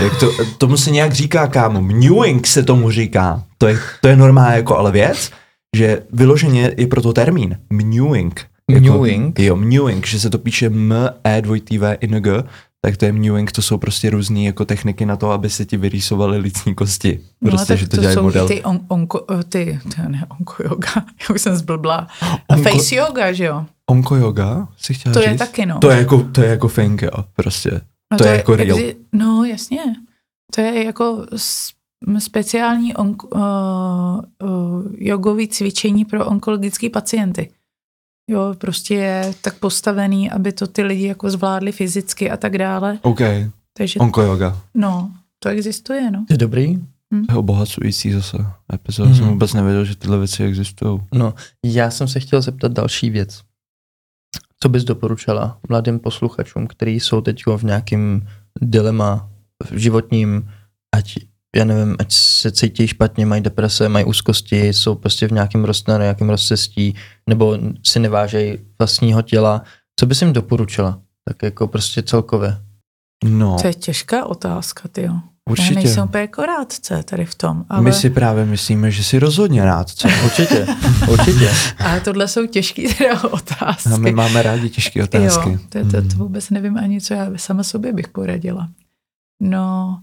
Jak to, tomu se nějak říká, kámo, mewing se tomu říká. To je, to je normálně jako ale věc, že vyloženě je proto termín. Mewing. Jako, Mewing? Jo, mewing, že se to píše M, E, dvojitý V, I, N, G, tak to je mewing, to jsou prostě různé jako techniky na to, aby se ti vyrýsovaly lícní kosti. Prostě, tak že to, dělají jsou model. ty on, onko, eh, ty, to ne, onko yoga, já už jsem zblblá. A Onko- face yoga, že jo? Onko yoga, si chtěla To říct? je taky, no. To je jako, to je jako fink, jo, prostě. No to je jako real. No, jasně. To je jako speciální onko, uh, uh, jogový cvičení pro onkologické pacienty. Jo, prostě je tak postavený, aby to ty lidi jako zvládli fyzicky a tak dále. OK, Takže, onko yoga. no, to existuje, no. Je dobrý? To je obohacující zase epizoda. Mhm. Jsem vůbec nevěděl, že tyhle věci existují. No, já jsem se chtěl zeptat další věc. Co bys doporučila mladým posluchačům, kteří jsou teď v nějakém dilema v životním, ať já nevím, ať se cítí špatně, mají deprese, mají úzkosti, jsou prostě v nějakém roz, na nějakém rozcestí, nebo si nevážejí vlastního těla. Co bys jim doporučila? Tak jako prostě celkově. No, To je těžká otázka, ty jo. Já určitě. nejsem úplně jako rádce tady v tom, ale, My si právě myslíme, že si rozhodně rád, co? Určitě, určitě. ale tohle jsou těžké teda otázky. A my máme rádi těžké otázky. Jo, to, to, to vůbec nevím ani, co já sama sobě bych poradila. No,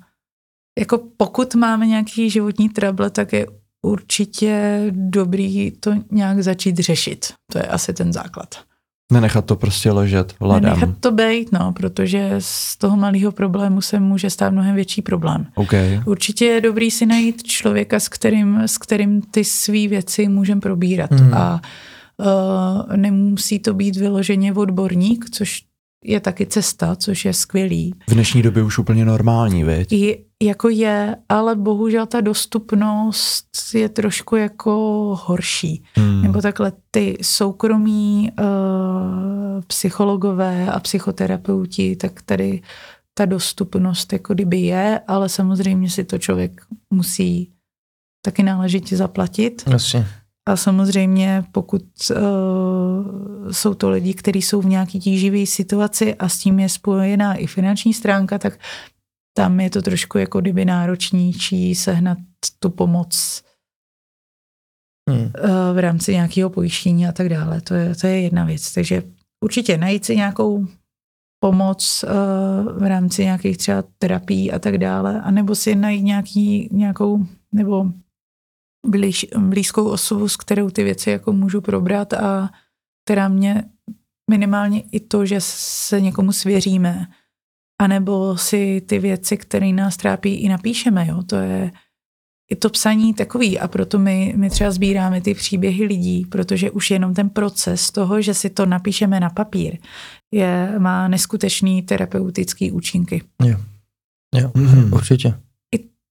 jako pokud máme nějaký životní trable, tak je určitě dobrý to nějak začít řešit. To je asi ten základ. Nenechat to prostě ležet ladem. Nechat to být, no, protože z toho malého problému se může stát mnohem větší problém. OK. Určitě je dobrý si najít člověka, s kterým, s kterým ty své věci můžeme probírat. Hmm. A Uh, nemusí to být vyloženě odborník, což je taky cesta, což je skvělý. V dnešní době už úplně normální, viď? Je, jako je, ale bohužel ta dostupnost je trošku jako horší. Hmm. Nebo takhle ty soukromí uh, psychologové a psychoterapeuti, tak tady ta dostupnost jako kdyby je, ale samozřejmě si to člověk musí taky náležitě zaplatit. Jasně. A samozřejmě, pokud uh, jsou to lidi, kteří jsou v nějaký tíživé situaci a s tím je spojená i finanční stránka, tak tam je to trošku jako kdyby náročnější sehnat tu pomoc hmm. uh, v rámci nějakého pojištění a tak dále. To je, to je jedna věc. Takže určitě najít si nějakou pomoc uh, v rámci nějakých třeba terapií a tak dále, anebo si najít nějaký, nějakou, nebo blíž, blízkou osobu, s kterou ty věci jako můžu probrat a která mě minimálně i to, že se někomu svěříme, anebo si ty věci, které nás trápí, i napíšeme. Jo? To je i to psaní takový a proto my, my třeba sbíráme ty příběhy lidí, protože už jenom ten proces toho, že si to napíšeme na papír, je, má neskutečný terapeutický účinky. Jo, jo mm-hmm. určitě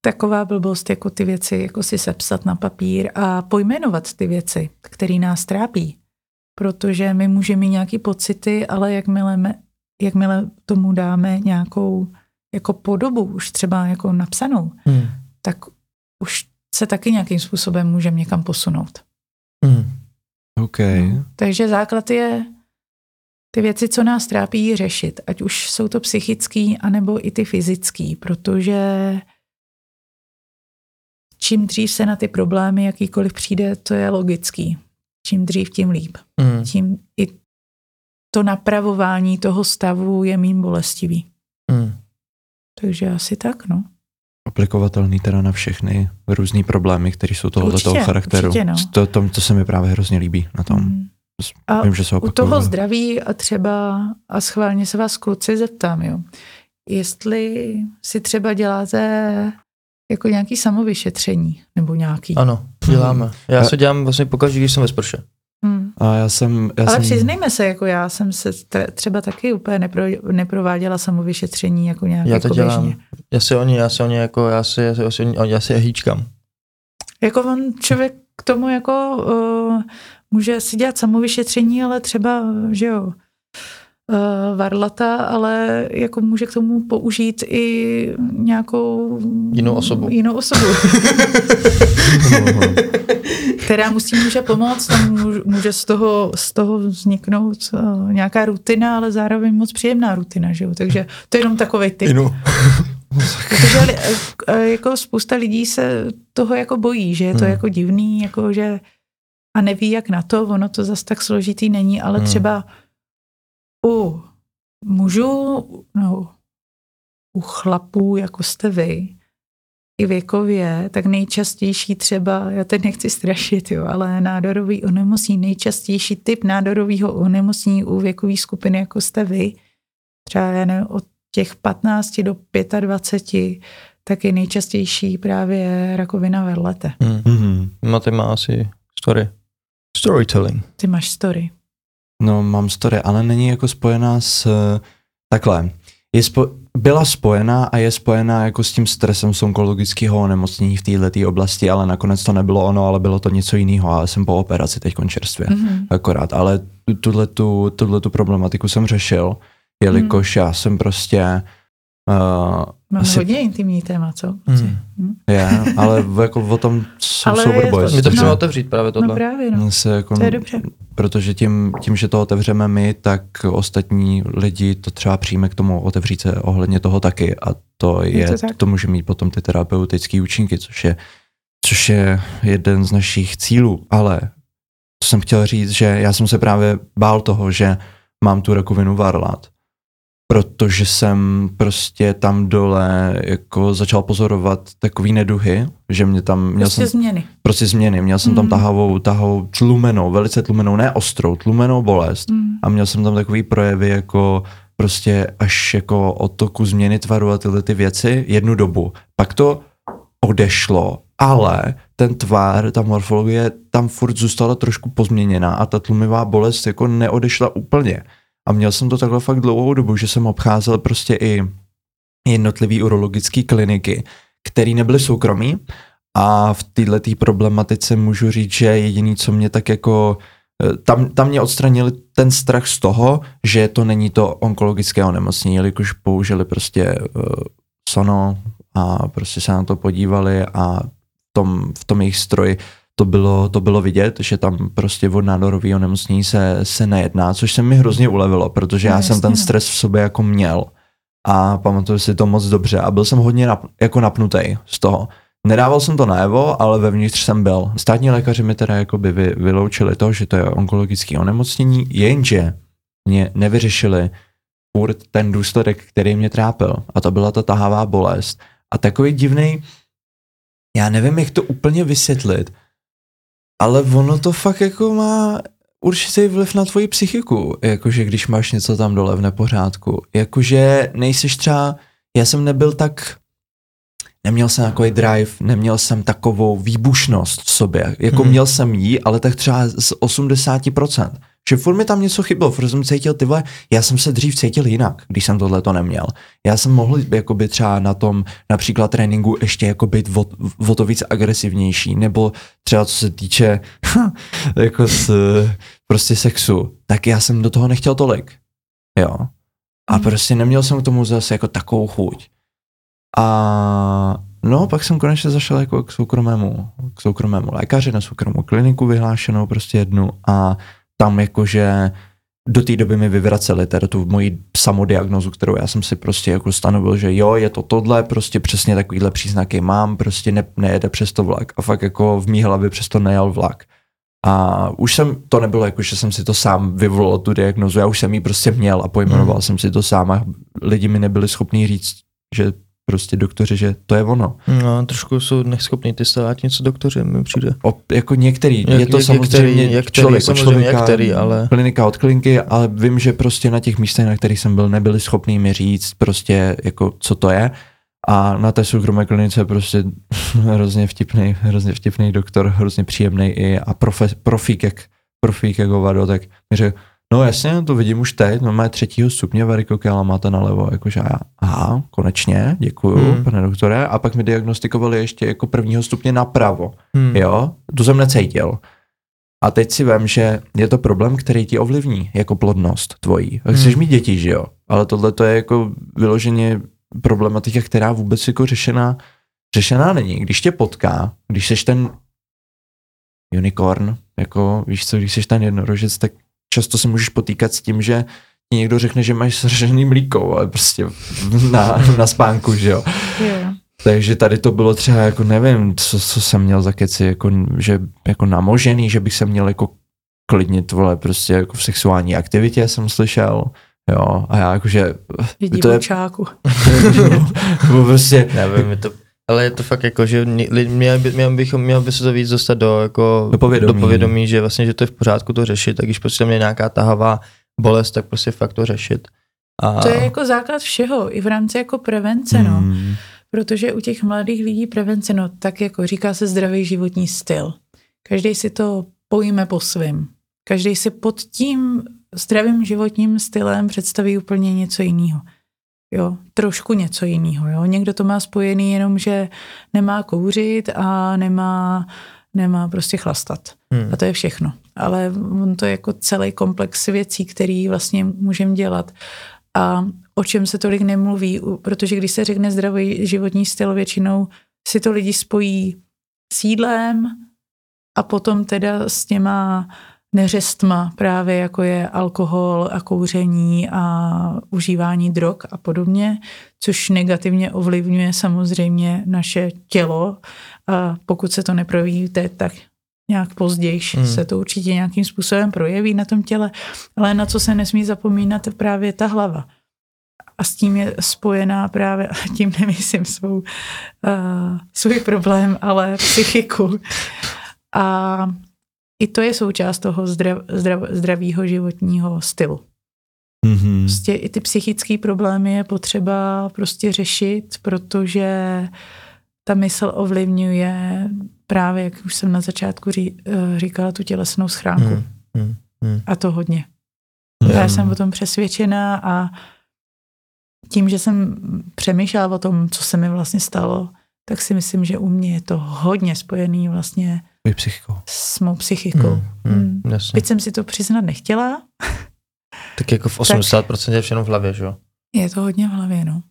taková blbost, jako ty věci, jako si sepsat na papír a pojmenovat ty věci, které nás trápí. Protože my můžeme mít nějaké pocity, ale jakmile, jakmile tomu dáme nějakou jako podobu, už třeba jako napsanou, hmm. tak už se taky nějakým způsobem můžeme někam posunout. Hmm. Okay. No, takže základ je ty věci, co nás trápí, řešit. Ať už jsou to psychický, anebo i ty fyzický, protože čím dřív se na ty problémy jakýkoliv přijde, to je logický. Čím dřív, tím líp. Mm. Tím i to napravování toho stavu je mým bolestivý. Mm. Takže asi tak, no. Aplikovatelný teda na všechny různé problémy, které jsou tohoto charakteru. Určitě, no. to, to, to se mi právě hrozně líbí na tom. Mm. A Vím, že se u toho zdraví a třeba, a schválně se vás kluci zeptám, jo, jestli si třeba děláte jako nějaký samovyšetření nebo nějaký. Ano, děláme. Hmm. Já se dělám vlastně pokaždé, když jsem ve sprše. Hmm. A já jsem, já Ale jsem... přiznejme se, jako já jsem se třeba taky úplně nepro, neprováděla samovyšetření jako nějak Já to jako dělám. Běžně. Já se o ně, já se o ně jako, já se, já se, já se, já se hýčkám. Jako on člověk k tomu jako uh, může si dělat samovyšetření, ale třeba, že jo, uh, varlata, ale jako může k tomu použít i nějakou jinou osobu. Jinou osobu. která musí může pomoct, tam může z toho, z toho vzniknout uh, nějaká rutina, ale zároveň moc příjemná rutina, že jo? Takže to je jenom takový typ. Jinou. Protože uh, jako spousta lidí se toho jako bojí, že je to hmm. jako divný, jako že a neví, jak na to, ono to zas tak složitý není, ale hmm. třeba u mužů, no, u chlapů, jako jste vy, i věkově, tak nejčastější třeba, já teď nechci strašit, jo, ale nádorový onemocnění, nejčastější typ nádorového onemocnění u věkové skupiny, jako jste vy, třeba já nevím, od těch 15 do 25, tak je nejčastější právě rakovina verlete. Mm-hmm. Máte má asi story. Storytelling. Ty máš story. No, mám story, ale není jako spojená s... Takhle, je spo, byla spojená a je spojená jako s tím stresem z onkologického onemocnění v této oblasti, ale nakonec to nebylo ono, ale bylo to něco jiného a jsem po operaci teď čerstvě, mm-hmm. akorát. Ale tuhle tu problematiku jsem řešil, jelikož mm. já jsem prostě Uh, Máme asi... hodně intimní téma, co? Hmm. Hmm. Je, ale jako o tom jsou ale souboje. My to chceme no, otevřít právě tohle. No právě, no. Se jako, to je dobře. Protože tím, tím, že to otevřeme my, tak ostatní lidi to třeba přijme k tomu otevřít se ohledně toho taky a to je, je to, to může mít potom ty terapeutické účinky, což je, což je jeden z našich cílů, ale to jsem chtěl říct, že já jsem se právě bál toho, že mám tu rakovinu varlat protože jsem prostě tam dole jako začal pozorovat takový neduhy, že mě tam... Měl prostě jsem, změny. Prostě změny. Měl jsem mm. tam tahavou, tahovou tlumenou, velice tlumenou, ne ostrou, tlumenou bolest mm. a měl jsem tam takový projevy jako prostě až jako otoku změny tvaru a tyhle ty věci jednu dobu. Pak to odešlo ale ten tvar, ta morfologie tam furt zůstala trošku pozměněná a ta tlumivá bolest jako neodešla úplně. A měl jsem to takhle fakt dlouhou dobu, že jsem obcházel prostě i jednotlivý urologické kliniky, které nebyly soukromí a v této problematice můžu říct, že jediný, co mě tak jako eh, tam, tam mě odstranili ten strach z toho, že to není to onkologické onemocnění, jelikož použili prostě uh, sono a prostě se na to podívali a v tom, v tom jejich stroji to bylo, to bylo vidět, že tam prostě od nádorového onemocnění se, se nejedná, což se mi hrozně ulevilo, protože no, já jsem ten no. stres v sobě jako měl a pamatuju si to moc dobře a byl jsem hodně nap, jako napnutý z toho. Nedával jsem to najevo, ale vevnitř jsem byl. Státní lékaři mi teda jakoby vy, vyloučili to, že to je onkologické onemocnění, jenže mě nevyřešili furt ten důsledek, který mě trápil. A to byla ta tahavá bolest. A takový divný, já nevím, jak to úplně vysvětlit, ale ono to fakt jako má určitý vliv na tvoji psychiku, jakože když máš něco tam dole v nepořádku. Jakože nejseš třeba, já jsem nebyl tak, neměl jsem takový drive, neměl jsem takovou výbušnost v sobě. Jako hmm. měl jsem jí, ale tak třeba z 80%. Že furt mi tam něco chybilo, furt jsem cítil, ty vole, já jsem se dřív cítil jinak, když jsem tohle to neměl. Já jsem mohl jakoby třeba na tom například tréninku ještě jako být o, o to víc agresivnější, nebo třeba co se týče jako z, prostě sexu, tak já jsem do toho nechtěl tolik. Jo. A hmm. prostě neměl jsem k tomu zase jako takovou chuť. A no, pak jsem konečně zašel jako k soukromému, k soukromému lékaři na soukromou kliniku vyhlášenou prostě jednu a tam jakože do té doby mi vyvraceli teda tu moji samodiagnozu, kterou já jsem si prostě jako stanovil, že jo, je to tohle, prostě přesně takovýhle příznaky mám, prostě ne, nejede přes to vlak. A fakt jako v mý hlavě přes to nejel vlak. A už jsem, to nebylo jako, že jsem si to sám vyvolal, tu diagnozu, já už jsem ji prostě měl a pojmenoval hmm. jsem si to sám a lidi mi nebyli schopni říct, že prostě doktoři, že to je ono. No, trošku jsou neschopní ty stát něco doktoři, mi přijde. O, jako některý, jak, je to jak, samozřejmě jak který, člověk samozřejmě člověka, jak který, ale... klinika od klinky, ale vím, že prostě na těch místech, na kterých jsem byl, nebyli schopní mi říct prostě jako co to je. A na té soukromé klinice prostě hrozně vtipný, hrozně vtipný doktor, hrozně příjemný i a profe, profík, jak, profík jak hovado, tak mi řekl, No jasně, to vidím už teď, no má třetího stupně varikokéla máte nalevo, jakože já, aha, konečně, děkuju, hmm. pane doktore, a pak mi diagnostikovali ještě jako prvního stupně napravo, hmm. jo, to jsem necítil. A teď si vím, že je to problém, který ti ovlivní, jako plodnost tvojí. Hmm. Chceš mít děti, že jo, ale tohle to je jako vyloženě problematika, která vůbec jako řešená, řešená není. Když tě potká, když seš ten unicorn, jako víš co, když seš ten jednorožec, tak často se můžeš potýkat s tím, že ti někdo řekne, že máš sražený mlíko, ale prostě na, na spánku, že jo. Yeah. Takže tady to bylo třeba jako nevím, co, co jsem měl za keci, jako, že jako namožený, že bych se měl jako klidnit, vole, prostě jako v sexuální aktivitě jsem slyšel, jo, a já jakože... Vidí to je, čáku. prostě... Nevím, je to ale je to fakt jako, že měl, by, měl, bychom, měl by se to víc dostat do, jako, do, povědomí. do povědomí, že vlastně, že to je v pořádku to řešit, tak když prostě mě nějaká tahavá bolest, tak prostě fakt to řešit. A... To je jako základ všeho, i v rámci jako prevence, no. Hmm. Protože u těch mladých lidí prevence, no tak jako říká se zdravý životní styl. Každý si to pojme po svým. Každý si pod tím zdravým životním stylem představí úplně něco jiného jo, trošku něco jiného. Jo. Někdo to má spojený jenom, že nemá kouřit a nemá, nemá prostě chlastat. Hmm. A to je všechno. Ale on to je jako celý komplex věcí, který vlastně můžeme dělat. A o čem se tolik nemluví, protože když se řekne zdravý životní styl, většinou si to lidi spojí s jídlem a potom teda s těma neřestma, právě jako je alkohol a kouření a užívání drog a podobně, což negativně ovlivňuje samozřejmě naše tělo. A pokud se to neprovíte, tak nějak později hmm. se to určitě nějakým způsobem projeví na tom těle, ale na co se nesmí zapomínat je právě ta hlava. A s tím je spojená právě, a tím nemyslím svou, uh, svůj problém, ale psychiku. A i to je součást toho zdrav, zdrav, zdravého životního stylu. Mm-hmm. Prostě i ty psychické problémy je potřeba prostě řešit, protože ta mysl ovlivňuje právě, jak už jsem na začátku ří, eh, říkala, tu tělesnou schránku. Hmm, hmm, hmm. A to hodně. Hmm. Já jsem o tom přesvědčená a tím, že jsem přemýšlela o tom, co se mi vlastně stalo, tak si myslím, že u mě je to hodně spojený vlastně Tvojí psychikou. s mou psychikou. Hmm, Hmm. hmm, jasně. Byť jsem si to přiznat nechtěla, Tak jako v 80% je všechno v hlavě, že jo? je to hodně v hlavě, no.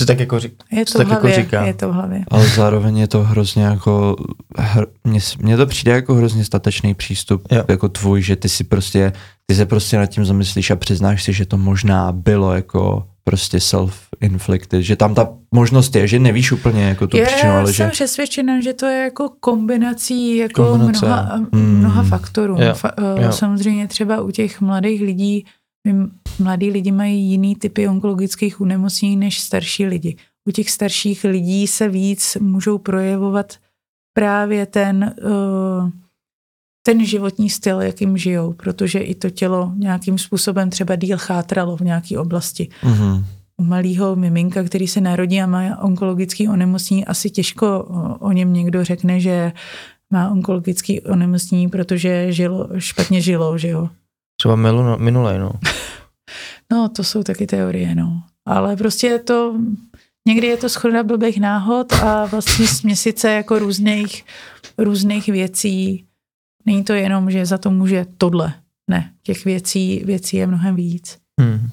Co tak jako řík... Je to v tak jako hlavě, říká? je to v hlavě. Ale zároveň je to hrozně jako, hr, mně, mně to přijde jako hrozně statečný přístup, Jo. jako tvůj, že ty si prostě, ty se prostě nad tím zamyslíš a přiznáš si, že to možná bylo jako prostě self-inflicted, že tam ta možnost je, že nevíš úplně jako tu je, příčinu, ale jsem že... přesvědčena, že to je jako kombinací jako Kombinace. mnoha, Mm. mnoha faktorů. Jo, Fa, jo. Samozřejmě třeba u těch mladých lidí, mladí lidi mají jiný typy onkologických onemocnění než starší lidi. U těch starších lidí se víc můžou projevovat právě ten, eh, ten životní styl, jakým žijou, protože i to tělo nějakým způsobem třeba díl chátralo v nějaké oblasti Mhm. u malého miminka, který se narodí a má onkologický onemocnění, asi těžko o, něm někdo řekne, že má onkologický onemocnění, protože žilo, špatně žilo, že jo. Třeba milu, minulej, no. No, to jsou taky teorie, no. Ale prostě je to, někdy je to schoda blbých náhod a vlastně směsice jako různých, různých věcí. Není to jenom, že za to může tohle. Ne, těch věcí, věcí je mnohem víc. Hmm.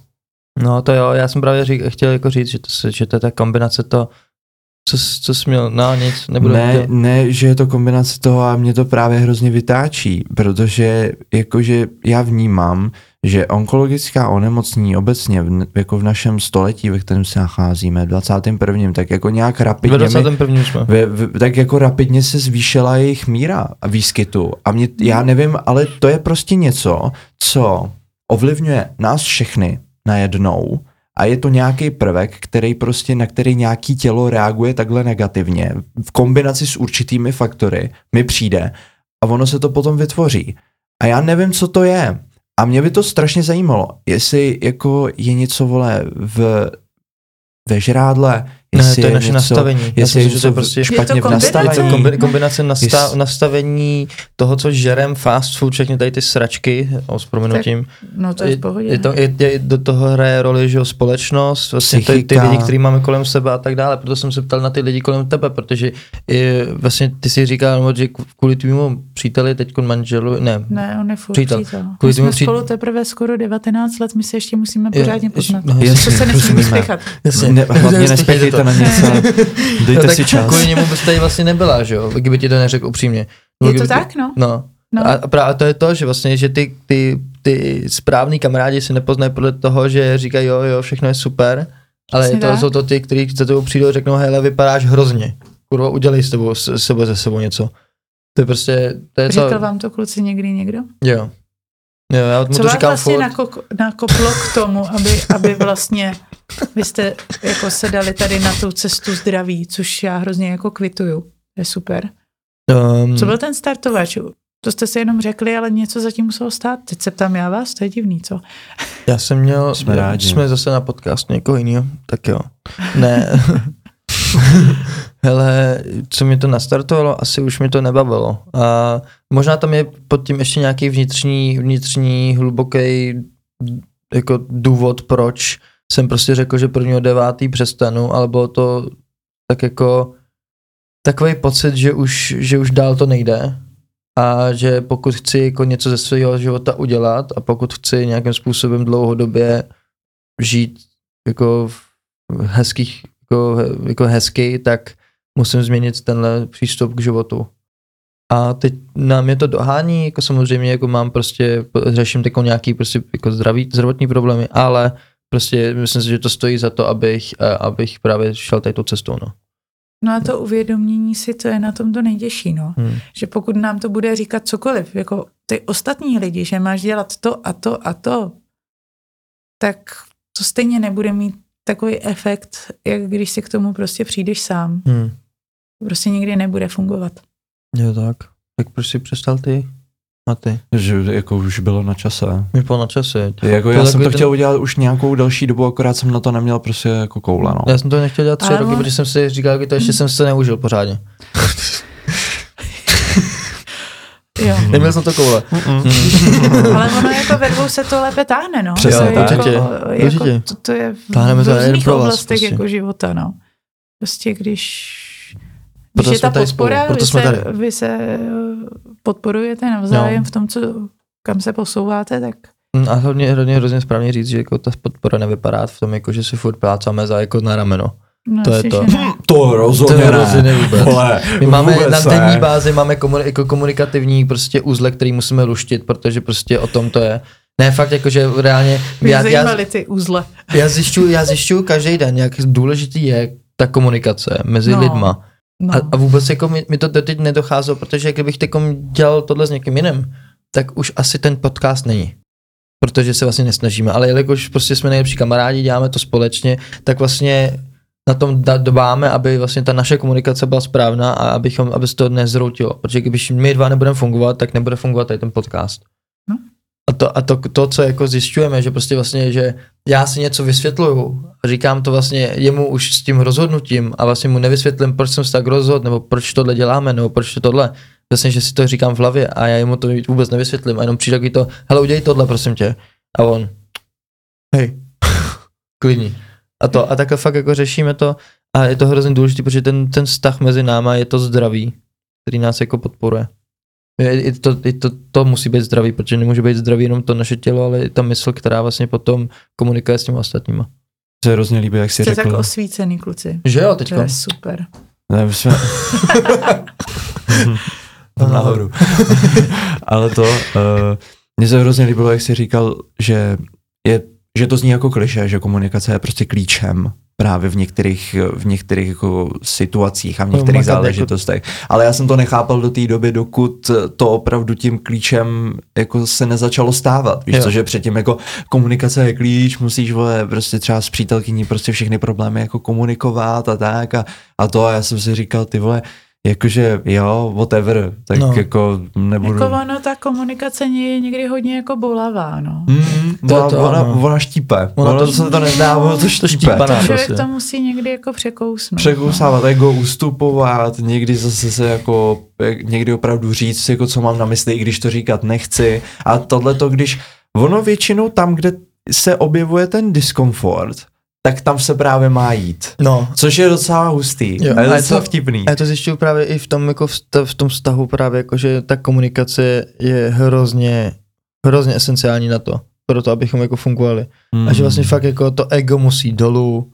No to jo, já jsem právě řík, chtěl jako říct, že to, se- že to je ta kombinace to, co, co jsi měl, no nic, nebudu Ne, ne, že je to kombinace toho a mě to právě hrozně vytáčí, protože jakože já vnímám, že onkologická onemocnění obecně v, jako v našem století, ve kterém se nacházíme, v 21. tak jako nějak Ve rapidně, mi, 21. jsme. ve, v, tak jako rapidně se zvýšila jejich míra výskytu. A mě, já nevím, ale to je prostě něco, co ovlivňuje nás všechny najednou a je to nějaký prvek, který prostě, na který nějaký tělo reaguje takhle negativně v kombinaci s určitými faktory mi přijde a ono se to potom vytvoří. A já nevím, co to je. A mě by to strašně zajímalo, jestli jako je něco, vole, v, ve žrádle, Ne, to je naše něco, nastavení. Já si jestli je myslím, že to něco je prostě špatně Je to v nastavení. kombinace? kombi, kombinace nasta, Jest- nastavení toho, co žerem, fast food, všechny tady ty sračky, o, s prominutím. No to je v pohodě. je, to, je, je, do toho hraje roli, že jo, společnost, vlastně ty, ty lidi, který máme kolem sebe a tak dále. Proto jsem se ptal na ty lidi kolem tebe, protože i, vlastně ty si říkal, no, že kvůli tvému příteli, teď manželu, ne, Ne, on je furt Přítel. přítel. přítel. Kvůli My jsme tomu přít- spolu teprve skoro 19 let, my se ještě musíme pořádně poznat. no, to jasně, se nesmíme spěchat. Ne, hlavně Nespěchejte to. Na No, dejte tak si čas. Kvůli němu bys tady vlastně nebyla, že jo, kdyby ti to neřekl upřímně. No, Je kdyby to tak, no? No. No. A, a právě to je to, že vlastně, že ty, ty, ty správný kamarádi si nepoznají podle toho, že říkají jo, jo, všechno je super, ale Přesně to tak. jsou to ty, kteří za tebou přijdou a řeknou, hele, vypadáš hrozně. Kurva, udělej s tebou, s, sebe ze sebou něco. To je prostě, to je Řekl to, vám to kluci někdy někdo? jo. Jo, já mu Co to vás říkám vlastně furt. nakok, nakoplo k tomu, aby, aby vlastně vy jste jako se dali tady na tu cestu zdraví, což já hrozně jako kvituju. To je super. Um, Co byl ten startovač? To jste si jenom řekli, ale něco zatím muselo stát. Teď se ptám já vás, to je divný, co? Já jsem měl, Jsme rádi. jsme zase na podcast někoho jiného, tak jo. Ne. Hele, co mi to nastartovalo, asi už mi to nebavilo. A možná tam je pod tím ještě nějaký vnitřní, vnitřní hluboký jako důvod, proč jsem prostě řekl, že prvního devátý přestanu, ale bylo to tak jako takový pocit, že už, že už dál to nejde a že pokud chci jako něco ze svého života udělat a pokud chci nějakým způsobem dlouhodobě žít jako v hezkých, jako, jako hezky, tak musím změnit tenhle přístup k životu. A teď na mě to dohání, jako samozřejmě jako mám prostě, řeším jako nějaký prostě jako zdraví, zdravotní problémy, ale prostě myslím si, že to stojí za to, abych, eh, abych právě šel tady tou cestou, no. No a to uvědomění si, to je na tom to nejtěžší, no. Hmm. Že pokud nám to bude říkat cokoliv, jako ty ostatní lidi, že máš dělat to a to a to, tak to stejně nebude mít takový efekt, jak když si k tomu prostě přijdeš sám. Hmm. Prostě nikdy nebude fungovat. Jo tak. Tak proč si přestal ty? A ty? Že jako už bylo na čase. Mi bylo na čase. Jako já jsem to chtěl udělat už nějakou další dobu, akorát jsem na to neměl prostě jako koule, no. Já jsem to nechtěl dělat tři Ale roky, protože jsem si říkal, že to ještě jsem se neužil pořádně. Jo. Neměl jsem to koule. Ale ono jako ve dvou se to lépe táhne, no. Přesně to je tak. jako, Určitě, jako. To, to je v Táhneme různých oblastech prostě. jako života, no. Prostě když, Proto když je ta tady spolu, podpora, proto vy, jsme se, tady. vy se eh, podporujete navzájem No. v tom, co, kam se posouváte, tak Mm, A hlavně, hlavně hrozně správně říct, že jako ta podpora nevypadá v tom, jako, že si furt plácáme za jako na rameno. no, To je to. ne. To rozhodně To je ne. rozhodně vůbec. Vole, My máme vůbec na ne. denní bázi máme komuni- jako komunikativní prostě uzle, který musíme luštit, protože prostě o tom to je. Ne, fakt jako, že reálně, Mě já, já, ty uzle. já zjišťuju, já zjišťuju každý den, jak důležitý je ta komunikace mezi No. lidma. No. A, a vůbec jako mi, mi to doteď nedocházelo, protože kdybych teď dělal tohle s někým jiným, tak už asi ten podcast není. Protože se vlastně nesnažíme, ale jelikož prostě jsme nejlepší kamarádi, děláme to společně, tak vlastně na tom dobáme, aby vlastně ta naše komunikace byla správná a abychom, aby se to nezroutilo. Protože když my dva nebudeme fungovat, tak nebude fungovat tady ten podcast. No. A, to, a to, to, co jako zjišťujeme, že prostě vlastně, že já si něco vysvětluju říkám to vlastně jemu už s tím rozhodnutím a vlastně mu nevysvětlím, proč jsem se tak rozhodl, nebo proč tohle děláme, nebo proč tohle. Vlastně, že si to říkám v hlavě a já jemu to vůbec nevysvětlím a jenom přijde takový to, hele, udělej tohle, prosím tě. A on, hej, klidní. A to, a takhle fakt jako řešíme to a je to hrozně důležité, protože ten, ten vztah mezi náma je to zdravý, který nás jako podporuje. Je, je to, je to, to musí být zdravý, protože nemůže být zdravý jenom to naše tělo, ale i ta mysl, která vlastně potom komunikuje s těmi ostatníma. Se hrozně líbí, jak jsi Jste tak řekl. osvícený kluci. Že jo, To teďko? je super. Ne, my jsme... Tam nahoru. Ale to, uh, mně se hrozně líbilo, jak jsi říkal, že, je, že to zní jako kliše, že komunikace je prostě klíčem právě v některých, v některých jako situacích a v No, některých makat jako- záležitostech. Ale já jsem to nechápal do té doby, dokud to opravdu tím klíčem jako se nezačalo stávat. Víš Jo. co, že předtím jako komunikace je klíč, musíš vole, prostě třeba s přítelkyní prostě všechny problémy jako komunikovat a tak a, a to a já jsem si říkal, ty vole, jakože jo, whatever, tak No. no. jako nebudu... Jako ono, ta komunikace je někdy hodně jako bolavá, no. Mm, To je ona, to, ona, no. ona štípe. Ona Ona, to- to, se to nezdá, ono to štípe. štípaná. Člověk prostě. to musí někdy jako překousnout. Překousávat, jako ustupovat, někdy zase se jako, jak- někdy opravdu říct, jako co mám na mysli, i když to říkat nechci. A tohle to, když ono většinou tam, kde se objevuje ten diskomfort, tak tam se právě má jít. No, Což je docela hustý. Jo, a je a je docela to- vtipný. A já to zjišťuju právě i v tom, jako v tom vztahu právě, jako že ta komunikace je hrozně, hrozně esenciální na to, pro to, abychom jako fungovali. A že vlastně fakt jako to ego musí dolů,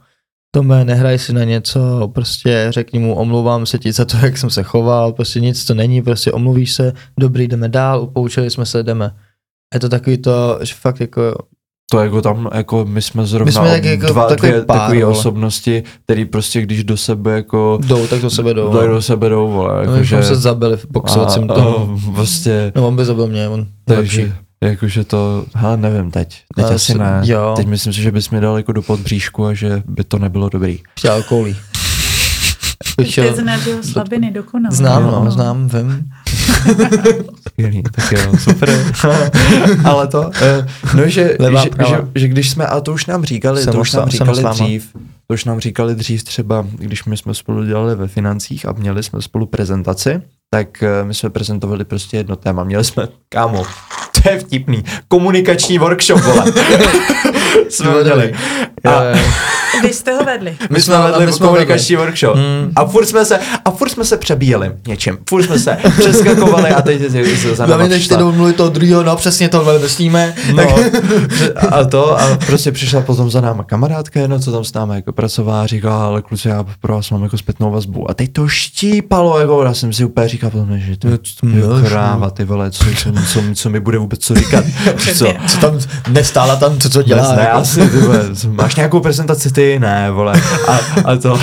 Tome, nehraj si na něco, prostě řekni mu, omlouvám se ti za to, jak jsem se choval, prostě nic to není, prostě omluvíš se, dobrý, jdeme dál, poučili jsme se, jdeme. Je to takový to, že fakt jako, To jako tam, jako my jsme zrovna My jsme tak jako dva, takový dvě pár, takové vole. osobnosti, který prostě když do sebe jako jdou, tak do sebe jdou. dají do sebe jdou, vole, No, jako, my že, se zabili v boxovacím a, tomu. a, prostě, No on by zabil mě, on je lepší. takže, jakože to, hele, nevím teď, teď Ale asi si- ne, jo. teď myslím si, že bys mi dal jako do podbříšku a že by to nebylo dobrý. Chtěl koulí. Bych šel, znáš jeho slabiny dokonale. znám, Jo. no, znám, vím. Skvělý, tak jo, super. Ale to, eh, no, že, Levá, že, pravá. že, že, když jsme, a to už nám říkali, Jsem to už nám říkali dřív, to už nám říkali dřív třeba, když my jsme spolu dělali ve financích a měli jsme spolu prezentaci, tak eh, my jsme prezentovali prostě jedno téma. Měli jsme, kámo, to je vtipný, komunikační workshop, vole. jsme měli. A Vy jste ho vedli. my jsme jsme- vedli my jsme komunikační workshop. Mm. A furt jsme se, a furt jsme se přebíjeli něčím. Furt jsme se přeskakovali a teď se- se za náma než ty domluvit toho druhého, no přesně tohle myslíme. No, a to, a prostě přišla potom za náma kamarádka jedna, co tam s námi jako pracovala říkala, ale kluci, já pro vás mám jako zpětnou vazbu. A teď to štípalo, jako já jsem si úplně říkal potom, že to je mileš, kráva, ty vole, co, co, co, co, mi bude vůbec co říkat. co? Co tam nestála tam, co, co dělá. Dělá, ne, jako. asi, ty vole, máš nějakou prezentaci ty? Ne, vole. A, a to,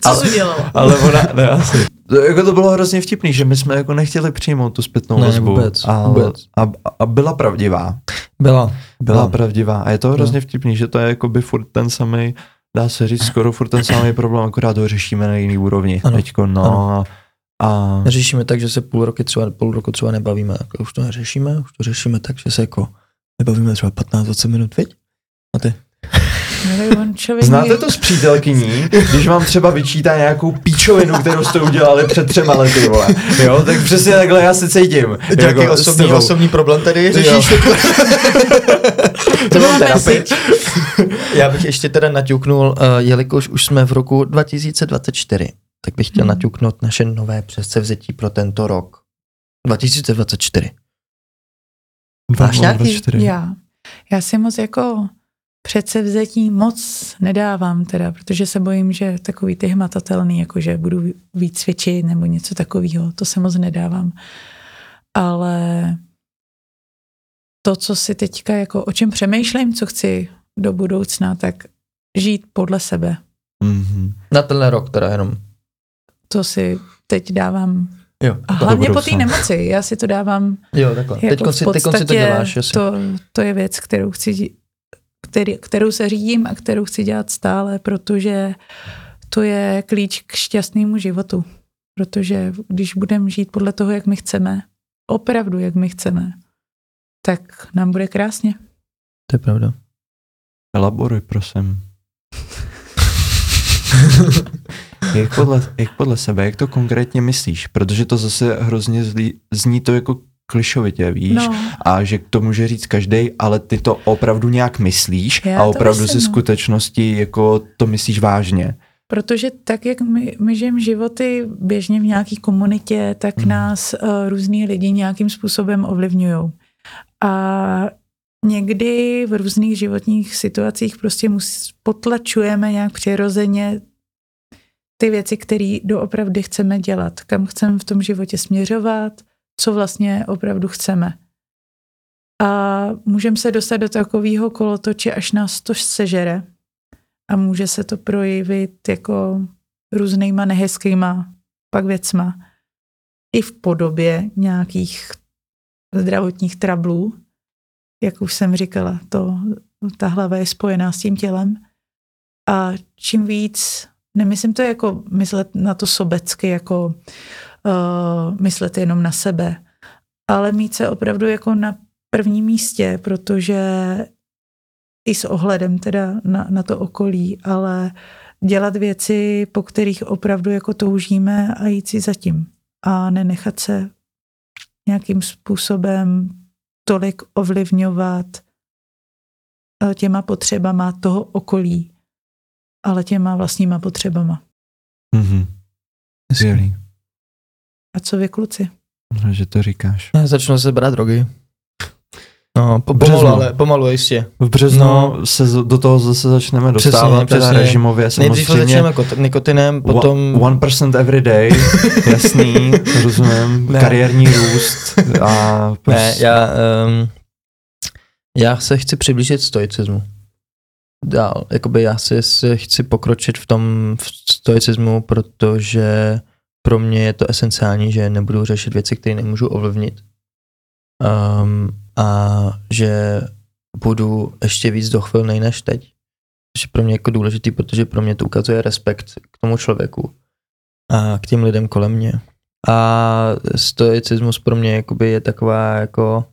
Co jsi udělala? ale ona, ne, asi. To, jako to bylo hrozně vtipný, že my jsme jako nechtěli přijmout tu zpětnou Ne, vazbu. vůbec, a, vůbec. A, a, byla pravdivá. Byla. byla Byla. pravdivá. A je to hrozně vtipný, že to je jako by furt ten samý, dá se říct, skoro furt ten samý problém, akorát ho řešíme na jiný úrovni. Ano. Teďko, no. Ano. A, A Neřešíme tak, že se půl roku třeba, půl roku třeba nebavíme, jako už to neřešíme, už to řešíme tak, že se jako nebavíme třeba 15-20 minut, viď? A ty? No, znáte to s přítelkyní, když vám třeba vyčítá nějakou píčovinu, kterou jste udělali před třema lety, vole. Jo, tak přesně takhle já se cítím. Jaký Jako osobní, osobní problém tady řešíš? To sič. Já bych ještě teda naťuknul, uh, jelikož už jsme v roku 2024, tak bych chtěl Hmm. naťuknout naše nové předsevzetí pro tento rok. 2024. Máš nějaký? Já. Já si moc jako předsevzetí moc nedávám teda, protože se bojím, že takový ty hmatatelný, jako že budu víc cvičit nebo něco takového, to se moc nedávám. Ale to, co si teďka, jako o čem přemýšlím, co chci do budoucna, tak žít podle sebe. Mhm. Na tenhle rok teda jenom. To si teď dávám. Jo, A hlavně po té nemoci. Já si to dávám jo takhle. Jako Teď v si, teďkon si to děláš, jasně. to, to je věc, kterou chci, který, kterou se řídím a kterou chci dělat stále, protože to je klíč k šťastnému životu. Protože když budeme žít podle toho, jak my chceme, opravdu jak my chceme, tak nám bude krásně. To je pravda. Elaboruj, prosím. jak, podle, jak podle sebe, jak to konkrétně myslíš? Protože to zase hrozně zlí, zní to jako klišovitě, víš? No, A že to může říct každý, ale ty to opravdu nějak myslíš Já a opravdu myslím, si no. skutečnosti jako to myslíš vážně. Protože tak, jak my, my žijeme životy běžně v nějaké komunitě, tak Mhm. nás uh, různí lidi nějakým způsobem ovlivňují. A někdy v různých životních situacích prostě mus, potlačujeme nějak přirozeně ty věci, které doopravdy chceme dělat, kam chceme v tom životě směřovat, co vlastně opravdu chceme. A můžeme se dostat do takového kolotoče, až nás to sežere a může se to projevit jako různýma nehezkýma pak věcma. I v podobě nějakých zdravotních trablů, jak už jsem říkala, to, ta hlava je spojená s tím tělem. A čím víc, nemyslím to jako myslet na to sobecky, jako uh, myslet jenom na sebe, ale mít se opravdu jako na prvním místě, protože i s ohledem teda na, na to okolí, ale dělat věci, po kterých opravdu jako toužíme a jít si zatím. A nenechat se nějakým způsobem tolik ovlivňovat eh, těma potřebama toho okolí, ale těma vlastníma potřebama. Mhm. Skvělý. A co vy kluci? No, že to říkáš. Já začnu se brát drogy. No, po, Březnu. pomalu, ale pomalu jistě. V březnu No. se z- do toho zase začneme Přesně, dostávat, teda přesně. režimově Nejdřív samozřejmě. začneme kot- nikotinem, potom... One- 1% every day, jasný, rozumím, Ne. kariérní růst a Ne, prostě- já, um, já se chci přiblížit stoicismu. Dál, jakoby já si, si chci pokročit v tom v stoicismu, protože pro mě je to esenciální, že nebudu řešit věci, které nemůžu ovlivnit. Um, a že budu ještě víc dochvilnej než teď. Což je pro mě jako důležitý, protože pro mě to ukazuje respekt k tomu člověku a k těm lidem kolem mě. A stoicismus pro mě jakoby je taková jako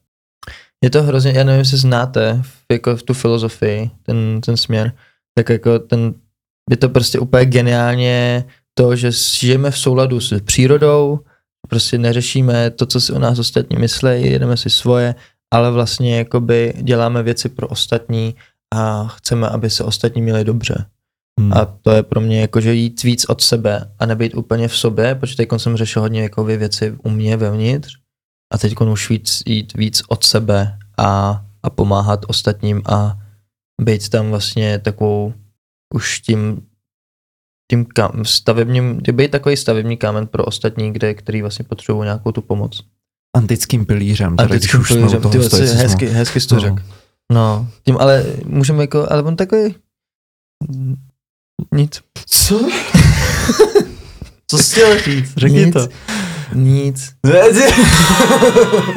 je to hrozně, já nevím, jestli znáte jako v tu filozofii, ten, ten směr, tak jako ten, je to prostě úplně geniálně to, že žijeme v souladu s přírodou, prostě neřešíme to, co si o nás ostatní myslejí, jedeme si svoje, ale vlastně jakoby děláme věci pro ostatní a chceme, aby se ostatní měli dobře. Hmm. A to je pro mě jako, že jít víc od sebe a nebýt úplně v sobě, protože teď jsem řešil hodně jako věci u mě vevnitř a teď už víc, jít víc od sebe a, a pomáhat ostatním a být tam vlastně takovou už tím tím kam, stavebním, být takový stavební kámen pro ostatní, kde, který vlastně potřebují nějakou tu pomoc. Antickým pilířem. tady, když Antickým u pilířem, toho ty hezky, hezky jsi to No. řekl. No, tím ale můžeme jako, ale on takový nic. Co? Co jsi chtěl říct? Řekni Nic. to. Nic.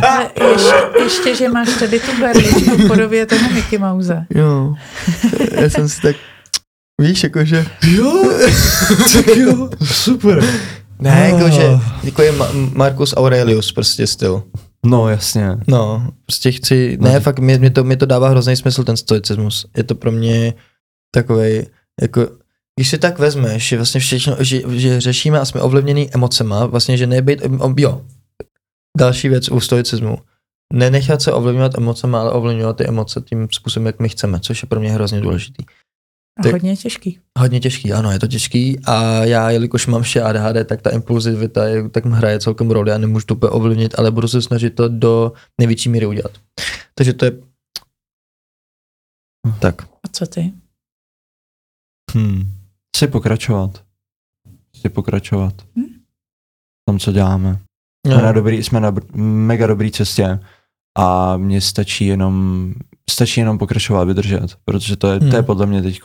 Ale ještě, ještě, že máš tady tu berličku v podobě toho Mickey Mouse. Jo. Já jsem si tak, víš, jakože, jo, tak jo, super. Ne, Oh. jakože, jako je Ma- Marcus Aurelius prostě styl. No, jasně. No, prostě chci, No, ne, ty- fakt mě, mě, to, mě to dává hrozný smysl, ten stoicismus. Je to pro mě takovej, jako, když si tak vezmeš, že vlastně všechno, že, že řešíme a jsme ovlivněný emocema, vlastně, že nebejt, em- jo, další věc u stoicismu, nenechat se ovlivňovat emocema, ale ovlivňovat ty emoce tím způsobem, jak my chceme, což je pro mě hrozně důležitý. A Tak- hodně těžký. Hodně těžký, ano, je to těžký a já, jelikož mám vše ADHD, tak ta impulzivita je, tak hraje celkem roli, já nemůžu to úplně ovlivnit, ale budu se snažit to do největší míry udělat. Takže to je tak. A co ty? Hmm. Chci pokračovat. Chci pokračovat. Hm? V tom, co děláme. Jsme, na dobrý, jsme na mega dobrý cestě a mně stačí jenom, stačí jenom pokračovat, vydržet, protože to je, to je Hmm. podle mě teď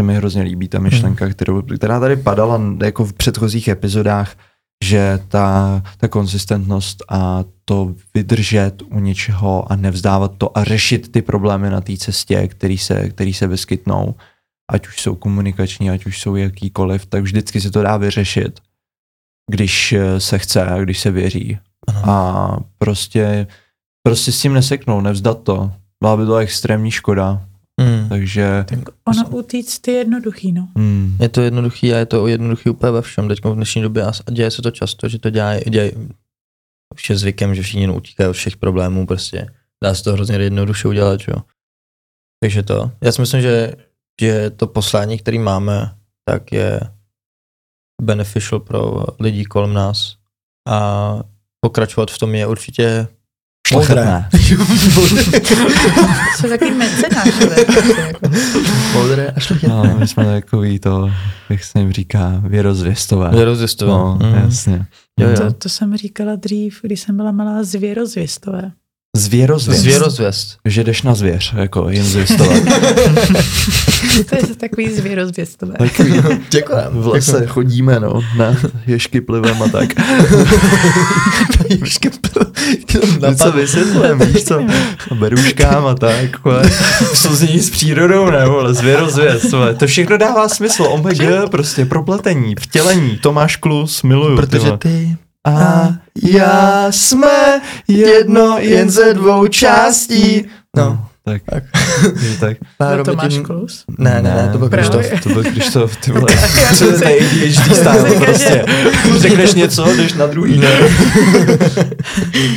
se mi hrozně líbí ta myšlenka, kterou, která tady padala jako v předchozích epizodách, že ta, ta konzistentnost a to vydržet u něčeho a nevzdávat to a řešit ty problémy na té cestě, který se, který se vyskytnou, ať už jsou komunikační, ať už jsou jakýkoliv, tak vždycky se to dá vyřešit, když eh, se chce a když se věří. Ano. A prostě, prostě s tím neseknout, nevzdat to. Byla by to extrémní škoda, Hmm. takže Tak ono utíct je jednoduchý, no. hmm, Je to jednoduchý a je to jednoduchý úplně ve všem. Teď v dnešní době a děje se to často, že to dělají, dělají už je zvykem, že všichni utíkají od všech problémů, prostě dá se to hrozně jednoduše udělat, jo. Takže to. Já si myslím, že, že to poslání, který máme, tak je beneficial pro lidi kolem nás a pokračovat v tom je určitě šlechetné. Jsou takový mecenášové. jako. moudré a šlechetné. No, my jsme takový to, jak se jim říká, věrozvěstové. Věrozvěstové. No, Mm. jasně. Jo, jo. To, to jsem říkala dřív, když jsem byla malá zvěrozvěstové. Zvěrozvěst. Zvěrozvěst. Že jdeš na zvěř, jako jim zvěstovat. To je takový zvěrozvěstové. Takový, Děkujem. v lese chodíme, no, na ježky plivem a tak. Ježky, No co vysvětlím, víš co? Beruškám a tak, vole. Souznění s přírodou, ne, vole, zvěrozvěst, vole. To všechno dává smysl, omega, prostě propletení, vtělení, Tomáš Klus, miluju. Protože ty A já jsme jedno jen ze dvou částí. No. tak. Tak. Takže tak. Byl Tomáš Klus? Ne, ne, ne, to byl Právě. Krištof. To byl Krištof, ty vole. Jsem je style, Říkal, prostě. Řekneš něco, jdeš na druhý. Ne.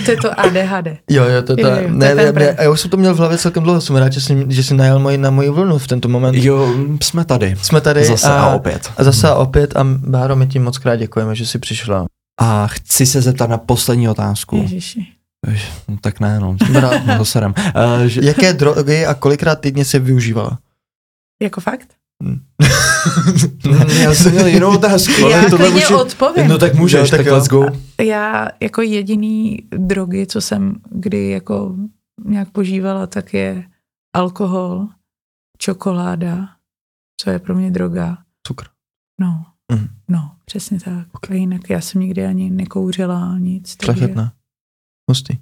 To je to ADHD. Jo, jo, to, to, to ne, je ten ne, první. ne, já už jsem to měl v hlavě celkem dlouho, jsem rád, že jsi, že jsi najel moji, na moji vlnu v tento moment. Jo, jsme tady. Jsme tady Zase a, a opět. a zase a opět a Báro, my ti moc krát děkujeme, že jsi přišla. A chci se zeptat na poslední otázku. Ježiši. No, tak ne, no. Brá. No, to serem. Uh, že, Jaké drogy a kolikrát týdně se využívala? Jako fakt? já jsem měl jinou otázku, ale Já tohle klidně může... odpovím. No tak můžeš, Jo, tak, tak tak jo. let's go. Já jako jediný drogy, co jsem kdy jako nějak požívala, tak je alkohol, čokoláda, co je pro mě droga. Cukr. No, Mhm. no, přesně tak. A jinak já jsem nikdy ani nekouřila nic. takže- Šlechetné. Hustý.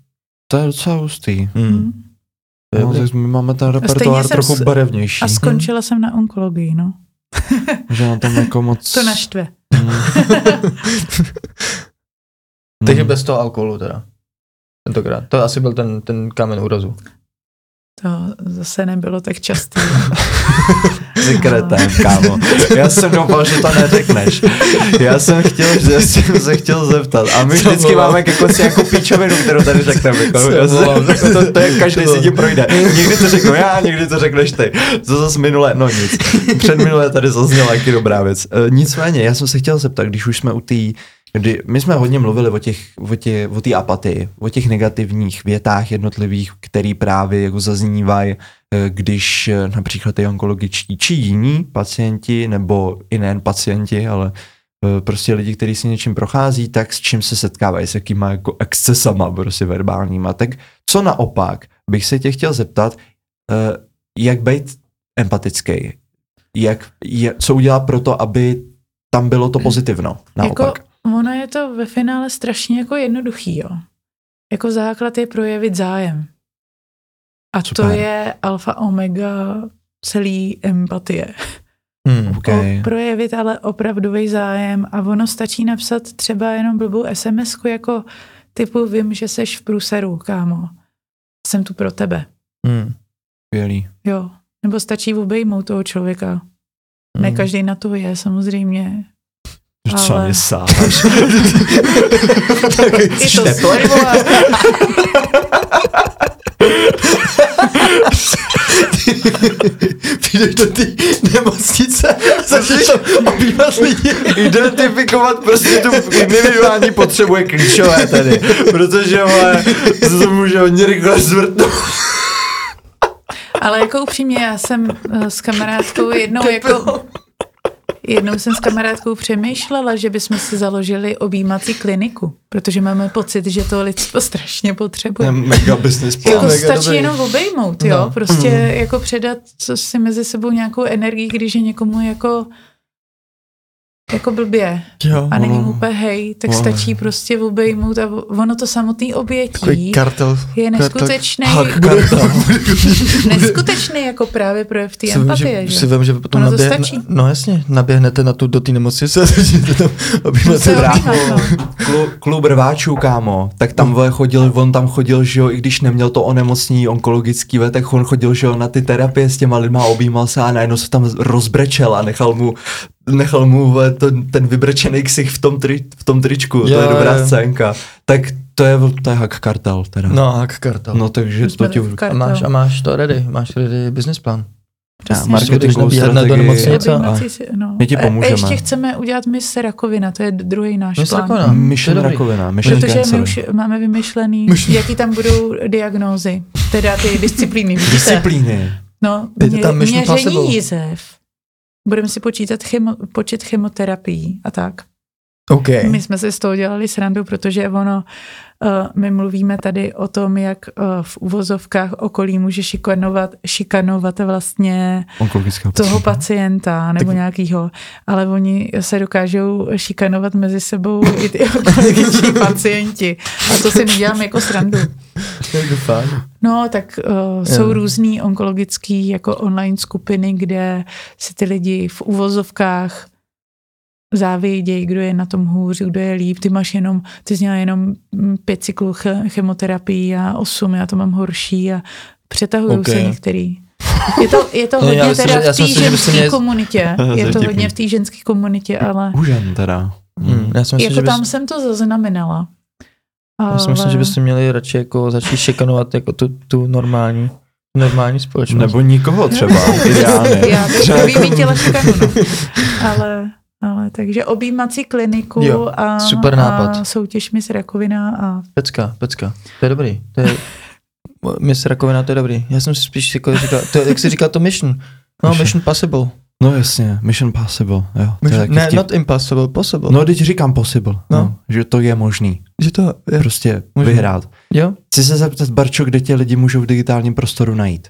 To je docela hustý. Hm. To je No, tak my máme ten repertoár trochu s- barevnější. A skončila jsem na onkologii, no. Že na tom jako moc... To naštve. Hmm. Takže Hmm. bez toho alkoholu teda. Tentokrát. To asi byl ten, ten kámen úrazu. To zase nebylo tak častý. Jsi kretem, kámo. Já jsem doufal, že to neřekneš. Já jsem chtěl, já jsem se chtěl zeptat. A my Co vždycky bylo? máme jako si jako píčovinu, kterou tady řekneme. Jako, Co jsem, to, to, je každý Co si tím projde. Někdy to řeknu já, někdy to řekneš ty. To zase minule, no nic. Před minule tady zazněla jaký dobrá věc. E, nicméně, já jsem se chtěl zeptat, když už jsme u té kdy my jsme hodně mluvili o těch, o tě, o té apatii, o těch negativních větách jednotlivých, který právě jako zaznívají, eh, když eh, například ty onkologičtí či jiní pacienti, nebo i nejen pacienti, ale eh, prostě lidi, kteří si něčím prochází, tak s čím se setkávají, s jakýma jako excesama prostě verbálníma. Tak co naopak bych se tě chtěl zeptat, jak být empatický? Jak, je, co udělat pro to, aby tam bylo to pozitivno, naopak? Jako, ono je to ve finále strašně jako jednoduchý, jo. Jako základ je projevit zájem. A Super. to je alfa omega celý empatie. Hmm. Okay. o, projevit ale opravdový zájem a ono stačí napsat třeba jenom blbou sms jako typu vím, že seš v průseru, kámo. Jsem tu pro tebe. Skvělý. Jo. Nebo stačí obejmout toho člověka. Ne Hmm. každý na to je, samozřejmě. Co Ale- mě sáháš? I to vole. Přijdeš do té nemocnice a začneš tam objímat lidi. Identifikovat prostě tu individuální potřebu je klíčové tady, protože vole, to může hodně rychle zvrtnout. Ale jako upřímně, já jsem eh, s kamarádkou jednou jako... Jednou jsem s kamarádkou přemýšlela, že bychom si založili objímací kliniku, protože máme pocit, že to lidstvo strašně potřebuje. Mega business Jako plan. mega stačí dobrý. jenom obejmout, jo, No. prostě jako předat co si mezi sebou nějakou energii, když je někomu jako jako blbě Jo. a není mu úplně hej, tak ono- stačí prostě obejmout a ono to samotný Takový obětí kartel. je neskutečný, kartel. neskutečný jako právě projev té empatie, že, že? si vem, že potom Ono to naběhne, stačí. no jasně, naběhnete na tu, do té nemocnice a začnete tam objímat no. Klu, klub rváčů, kámo, tak tam vole, chodil, on tam chodil, že jo, i když neměl to onemocnění onkologický, ve, tak on chodil, že jo, na ty terapie s těma lidma, objímal se a najednou se tam rozbrečel a nechal mu, nechal mu to, ten vybrečený ksich v tom, tri, v tom tričku, to Jo, je dobrá jo. scénka. Tak to je, to je hack kartel teda. No, hak kartel. no takže My to ti... a, máš, a máš to ready, máš ready business plán. Přesně. marketingovou Budeš nabíhat na do strategii. nemocnice. a- no. My ti pomůžeme. A ještě chceme udělat Miss Rakovina, to je druhý náš Miss plán. Rakovina. Mission To rakovina, mission Protože my cancer. už máme vymyšlený, Mission- jaký tam budou diagnózy, teda ty disciplíny. Vidíte? Disciplíny. No, Dejte mě, tam měření Possible. jízev. Budeme si počítat chemo, počet chemoterapií a tak. OK. My jsme si z toho dělali srandu, protože ono, uh, my mluvíme tady o tom, jak uh, v uvozovkách okolí může šikanovat, šikanovat vlastně toho pacienta. nebo Tak- nějakýho, ale oni se dokážou šikanovat mezi sebou i ty onkologiční pacienti. A to si nedělám jako srandu. Jako. No, tak uh, jsou Jo. různý onkologický jako online skupiny, kde si ty lidi v uvozovkách závědějí, kdo je na tom hůř, kdo je líp. Ty máš jenom, ty jsi měla jenom mm, pět cyklů ch- chemoterapii a osm, já to mám horší a přetahují Ok. se některý. Je to, je to hodně myslím, teda v té ženské měli- komunitě. Je to hodně v té ženské komunitě, ale Užen teda. Hmm, já si myslím, jako že bys, tam jsem to zaznamenala. já si myslím, Ale- že byste měli radši jako začít šikanovat jako tu, tu normální, normální společnost. Nebo nikoho třeba, ideálně. Já bych vymítila šikanu, no. Ale, ale takže objímací kliniku Jo, a, super nápad. a soutěž Miss Rakovina a Pecka, pecka. To je dobrý. To je, Miss Rakovina, to je dobrý. Já jsem si spíš jako říkal, to, jak jsi říkal to mission. No, Mission. mission possible. No jasně, Mission Possible, jo. To je Mission, ne, vtip. not impossible, possible. No, teď říkám possible, no. No. no. že to je možný, Že to je, prostě Možný. vyhrát. jo? Chci se zeptat, Barčo, kde tě lidi můžou v digitálním prostoru najít?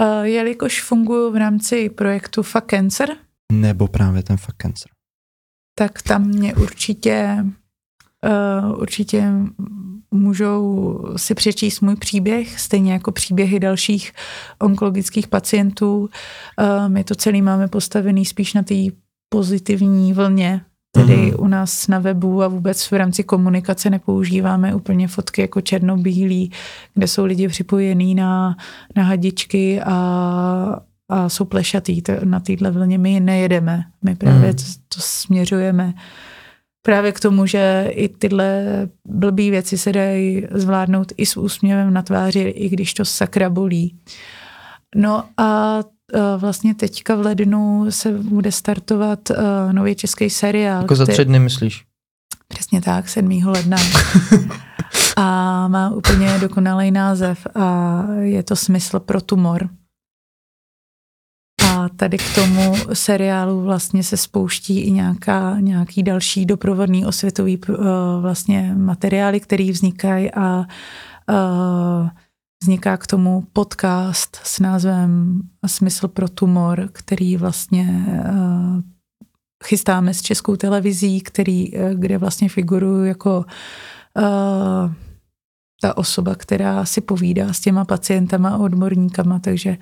uh, jelikož funguji v rámci projektu Fuck Cancer, Nebo právě ten fuck cancer. tak tam mě určitě uh, určitě můžou si přečíst můj příběh, stejně jako příběhy dalších onkologických pacientů. Uh, my to celý máme postavený spíš na té pozitivní vlně, tedy Mhm. u nás na webu a vůbec v rámci komunikace nepoužíváme úplně fotky jako černobílý, kde jsou lidi připojení na, na hadičky a, a jsou plešatý. To, na téhle vlně my nejedeme. My právě Mhm. to, to směřujeme právě k tomu, že i tyhle blbý věci se dají zvládnout i s úsměvem na tváři, i když to sakra bolí. No a e, vlastně teďka v lednu se bude startovat uh, nový český seriál. Jako za tři dny myslíš? Přesně tak, 7. ledna. a má úplně dokonalý název a je to smysl pro tumor. Tady k tomu seriálu vlastně se spouští i nějaká, nějaký další doprovodný osvětový uh, vlastně materiály, které vznikají a uh, vzniká k tomu podcast s názvem Smysl pro tumor, který vlastně uh, chystáme s českou televizí, který, eh, kde vlastně figuruju jako uh, ta osoba, která si povídá s těma pacientama a odborníkama, takže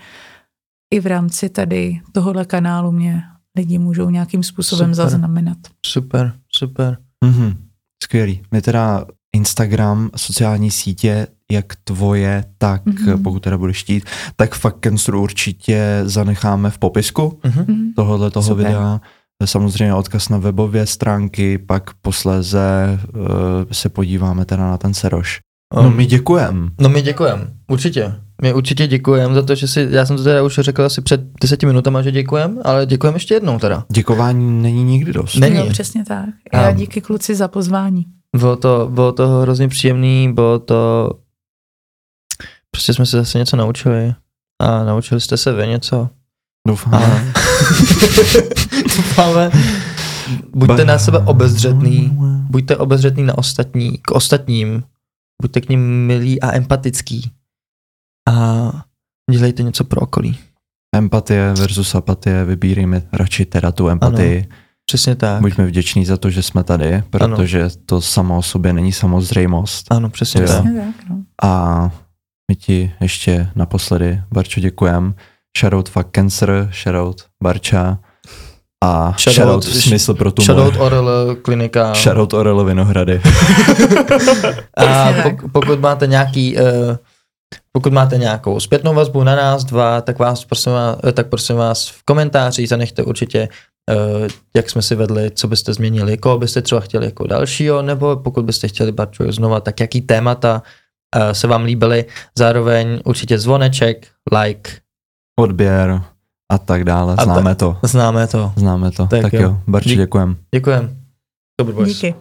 i v rámci tady tohohle kanálu mě lidi můžou nějakým způsobem Super. zaznamenat. Super, super. Mhm. Skvělý. My teda Instagram, sociální sítě, jak tvoje, tak Mhm. mm-hmm. pokud teda budeš chtít, tak fakt Kenstru určitě zanecháme v popisku Mhm. Mhm. tohohle toho Super. videa. Samozřejmě odkaz na webové stránky, pak posléze uh, se podíváme teda na ten Seroš. No my děkujem. No my děkujeme, určitě. My určitě děkujeme za to, že si, já jsem to teda už řekl asi před deseti minutama, že děkujeme, ale děkujeme ještě jednou teda. Děkování není nikdy dost. Není. Jo, přesně tak. A- Já díky kluci za pozvání. Bylo to, bylo to hrozně příjemný, bylo to, prostě jsme se zase něco naučili a naučili jste se vy něco. Doufám. A doufáme, buďte na sebe obezřetný, buďte obezřetný na ostatní, k ostatním, buďte k ním milí a empatický a dělejte něco pro okolí. Empatie versus apatie, vybírejme radši teda tu empatii. Přesně tak. Buďme vděční za to, že jsme tady, protože to samo o sobě není samozřejmost. Ano, přesně Jo. tak. Přesně tak, no. A my ti ještě naposledy, Barčo, děkujem. Shoutout fuck cancer, shoutout Barča a Shoutout- shoutout, smysl pro tumor. Shoutout Orel klinika. Shoutout Orelo Vinohrady. A pok- pokud máte nějaký, uh, pokud máte nějakou zpětnou vazbu na nás dva, tak vás prosím vás, eh, tak prosím vás v komentářích zanechte určitě, uh, jak jsme si vedli, co byste změnili, koho byste třeba chtěli jako dalšího, nebo pokud byste chtěli Barču znova, tak jaký témata uh, se vám líbily. Zároveň určitě zvoneček, like, Odběr a tak dále. A Známe to. známe to. Známe to. Tak Tak, jo. jo. Barči, děkujem. Děkujem. Dobrý boys. Díky.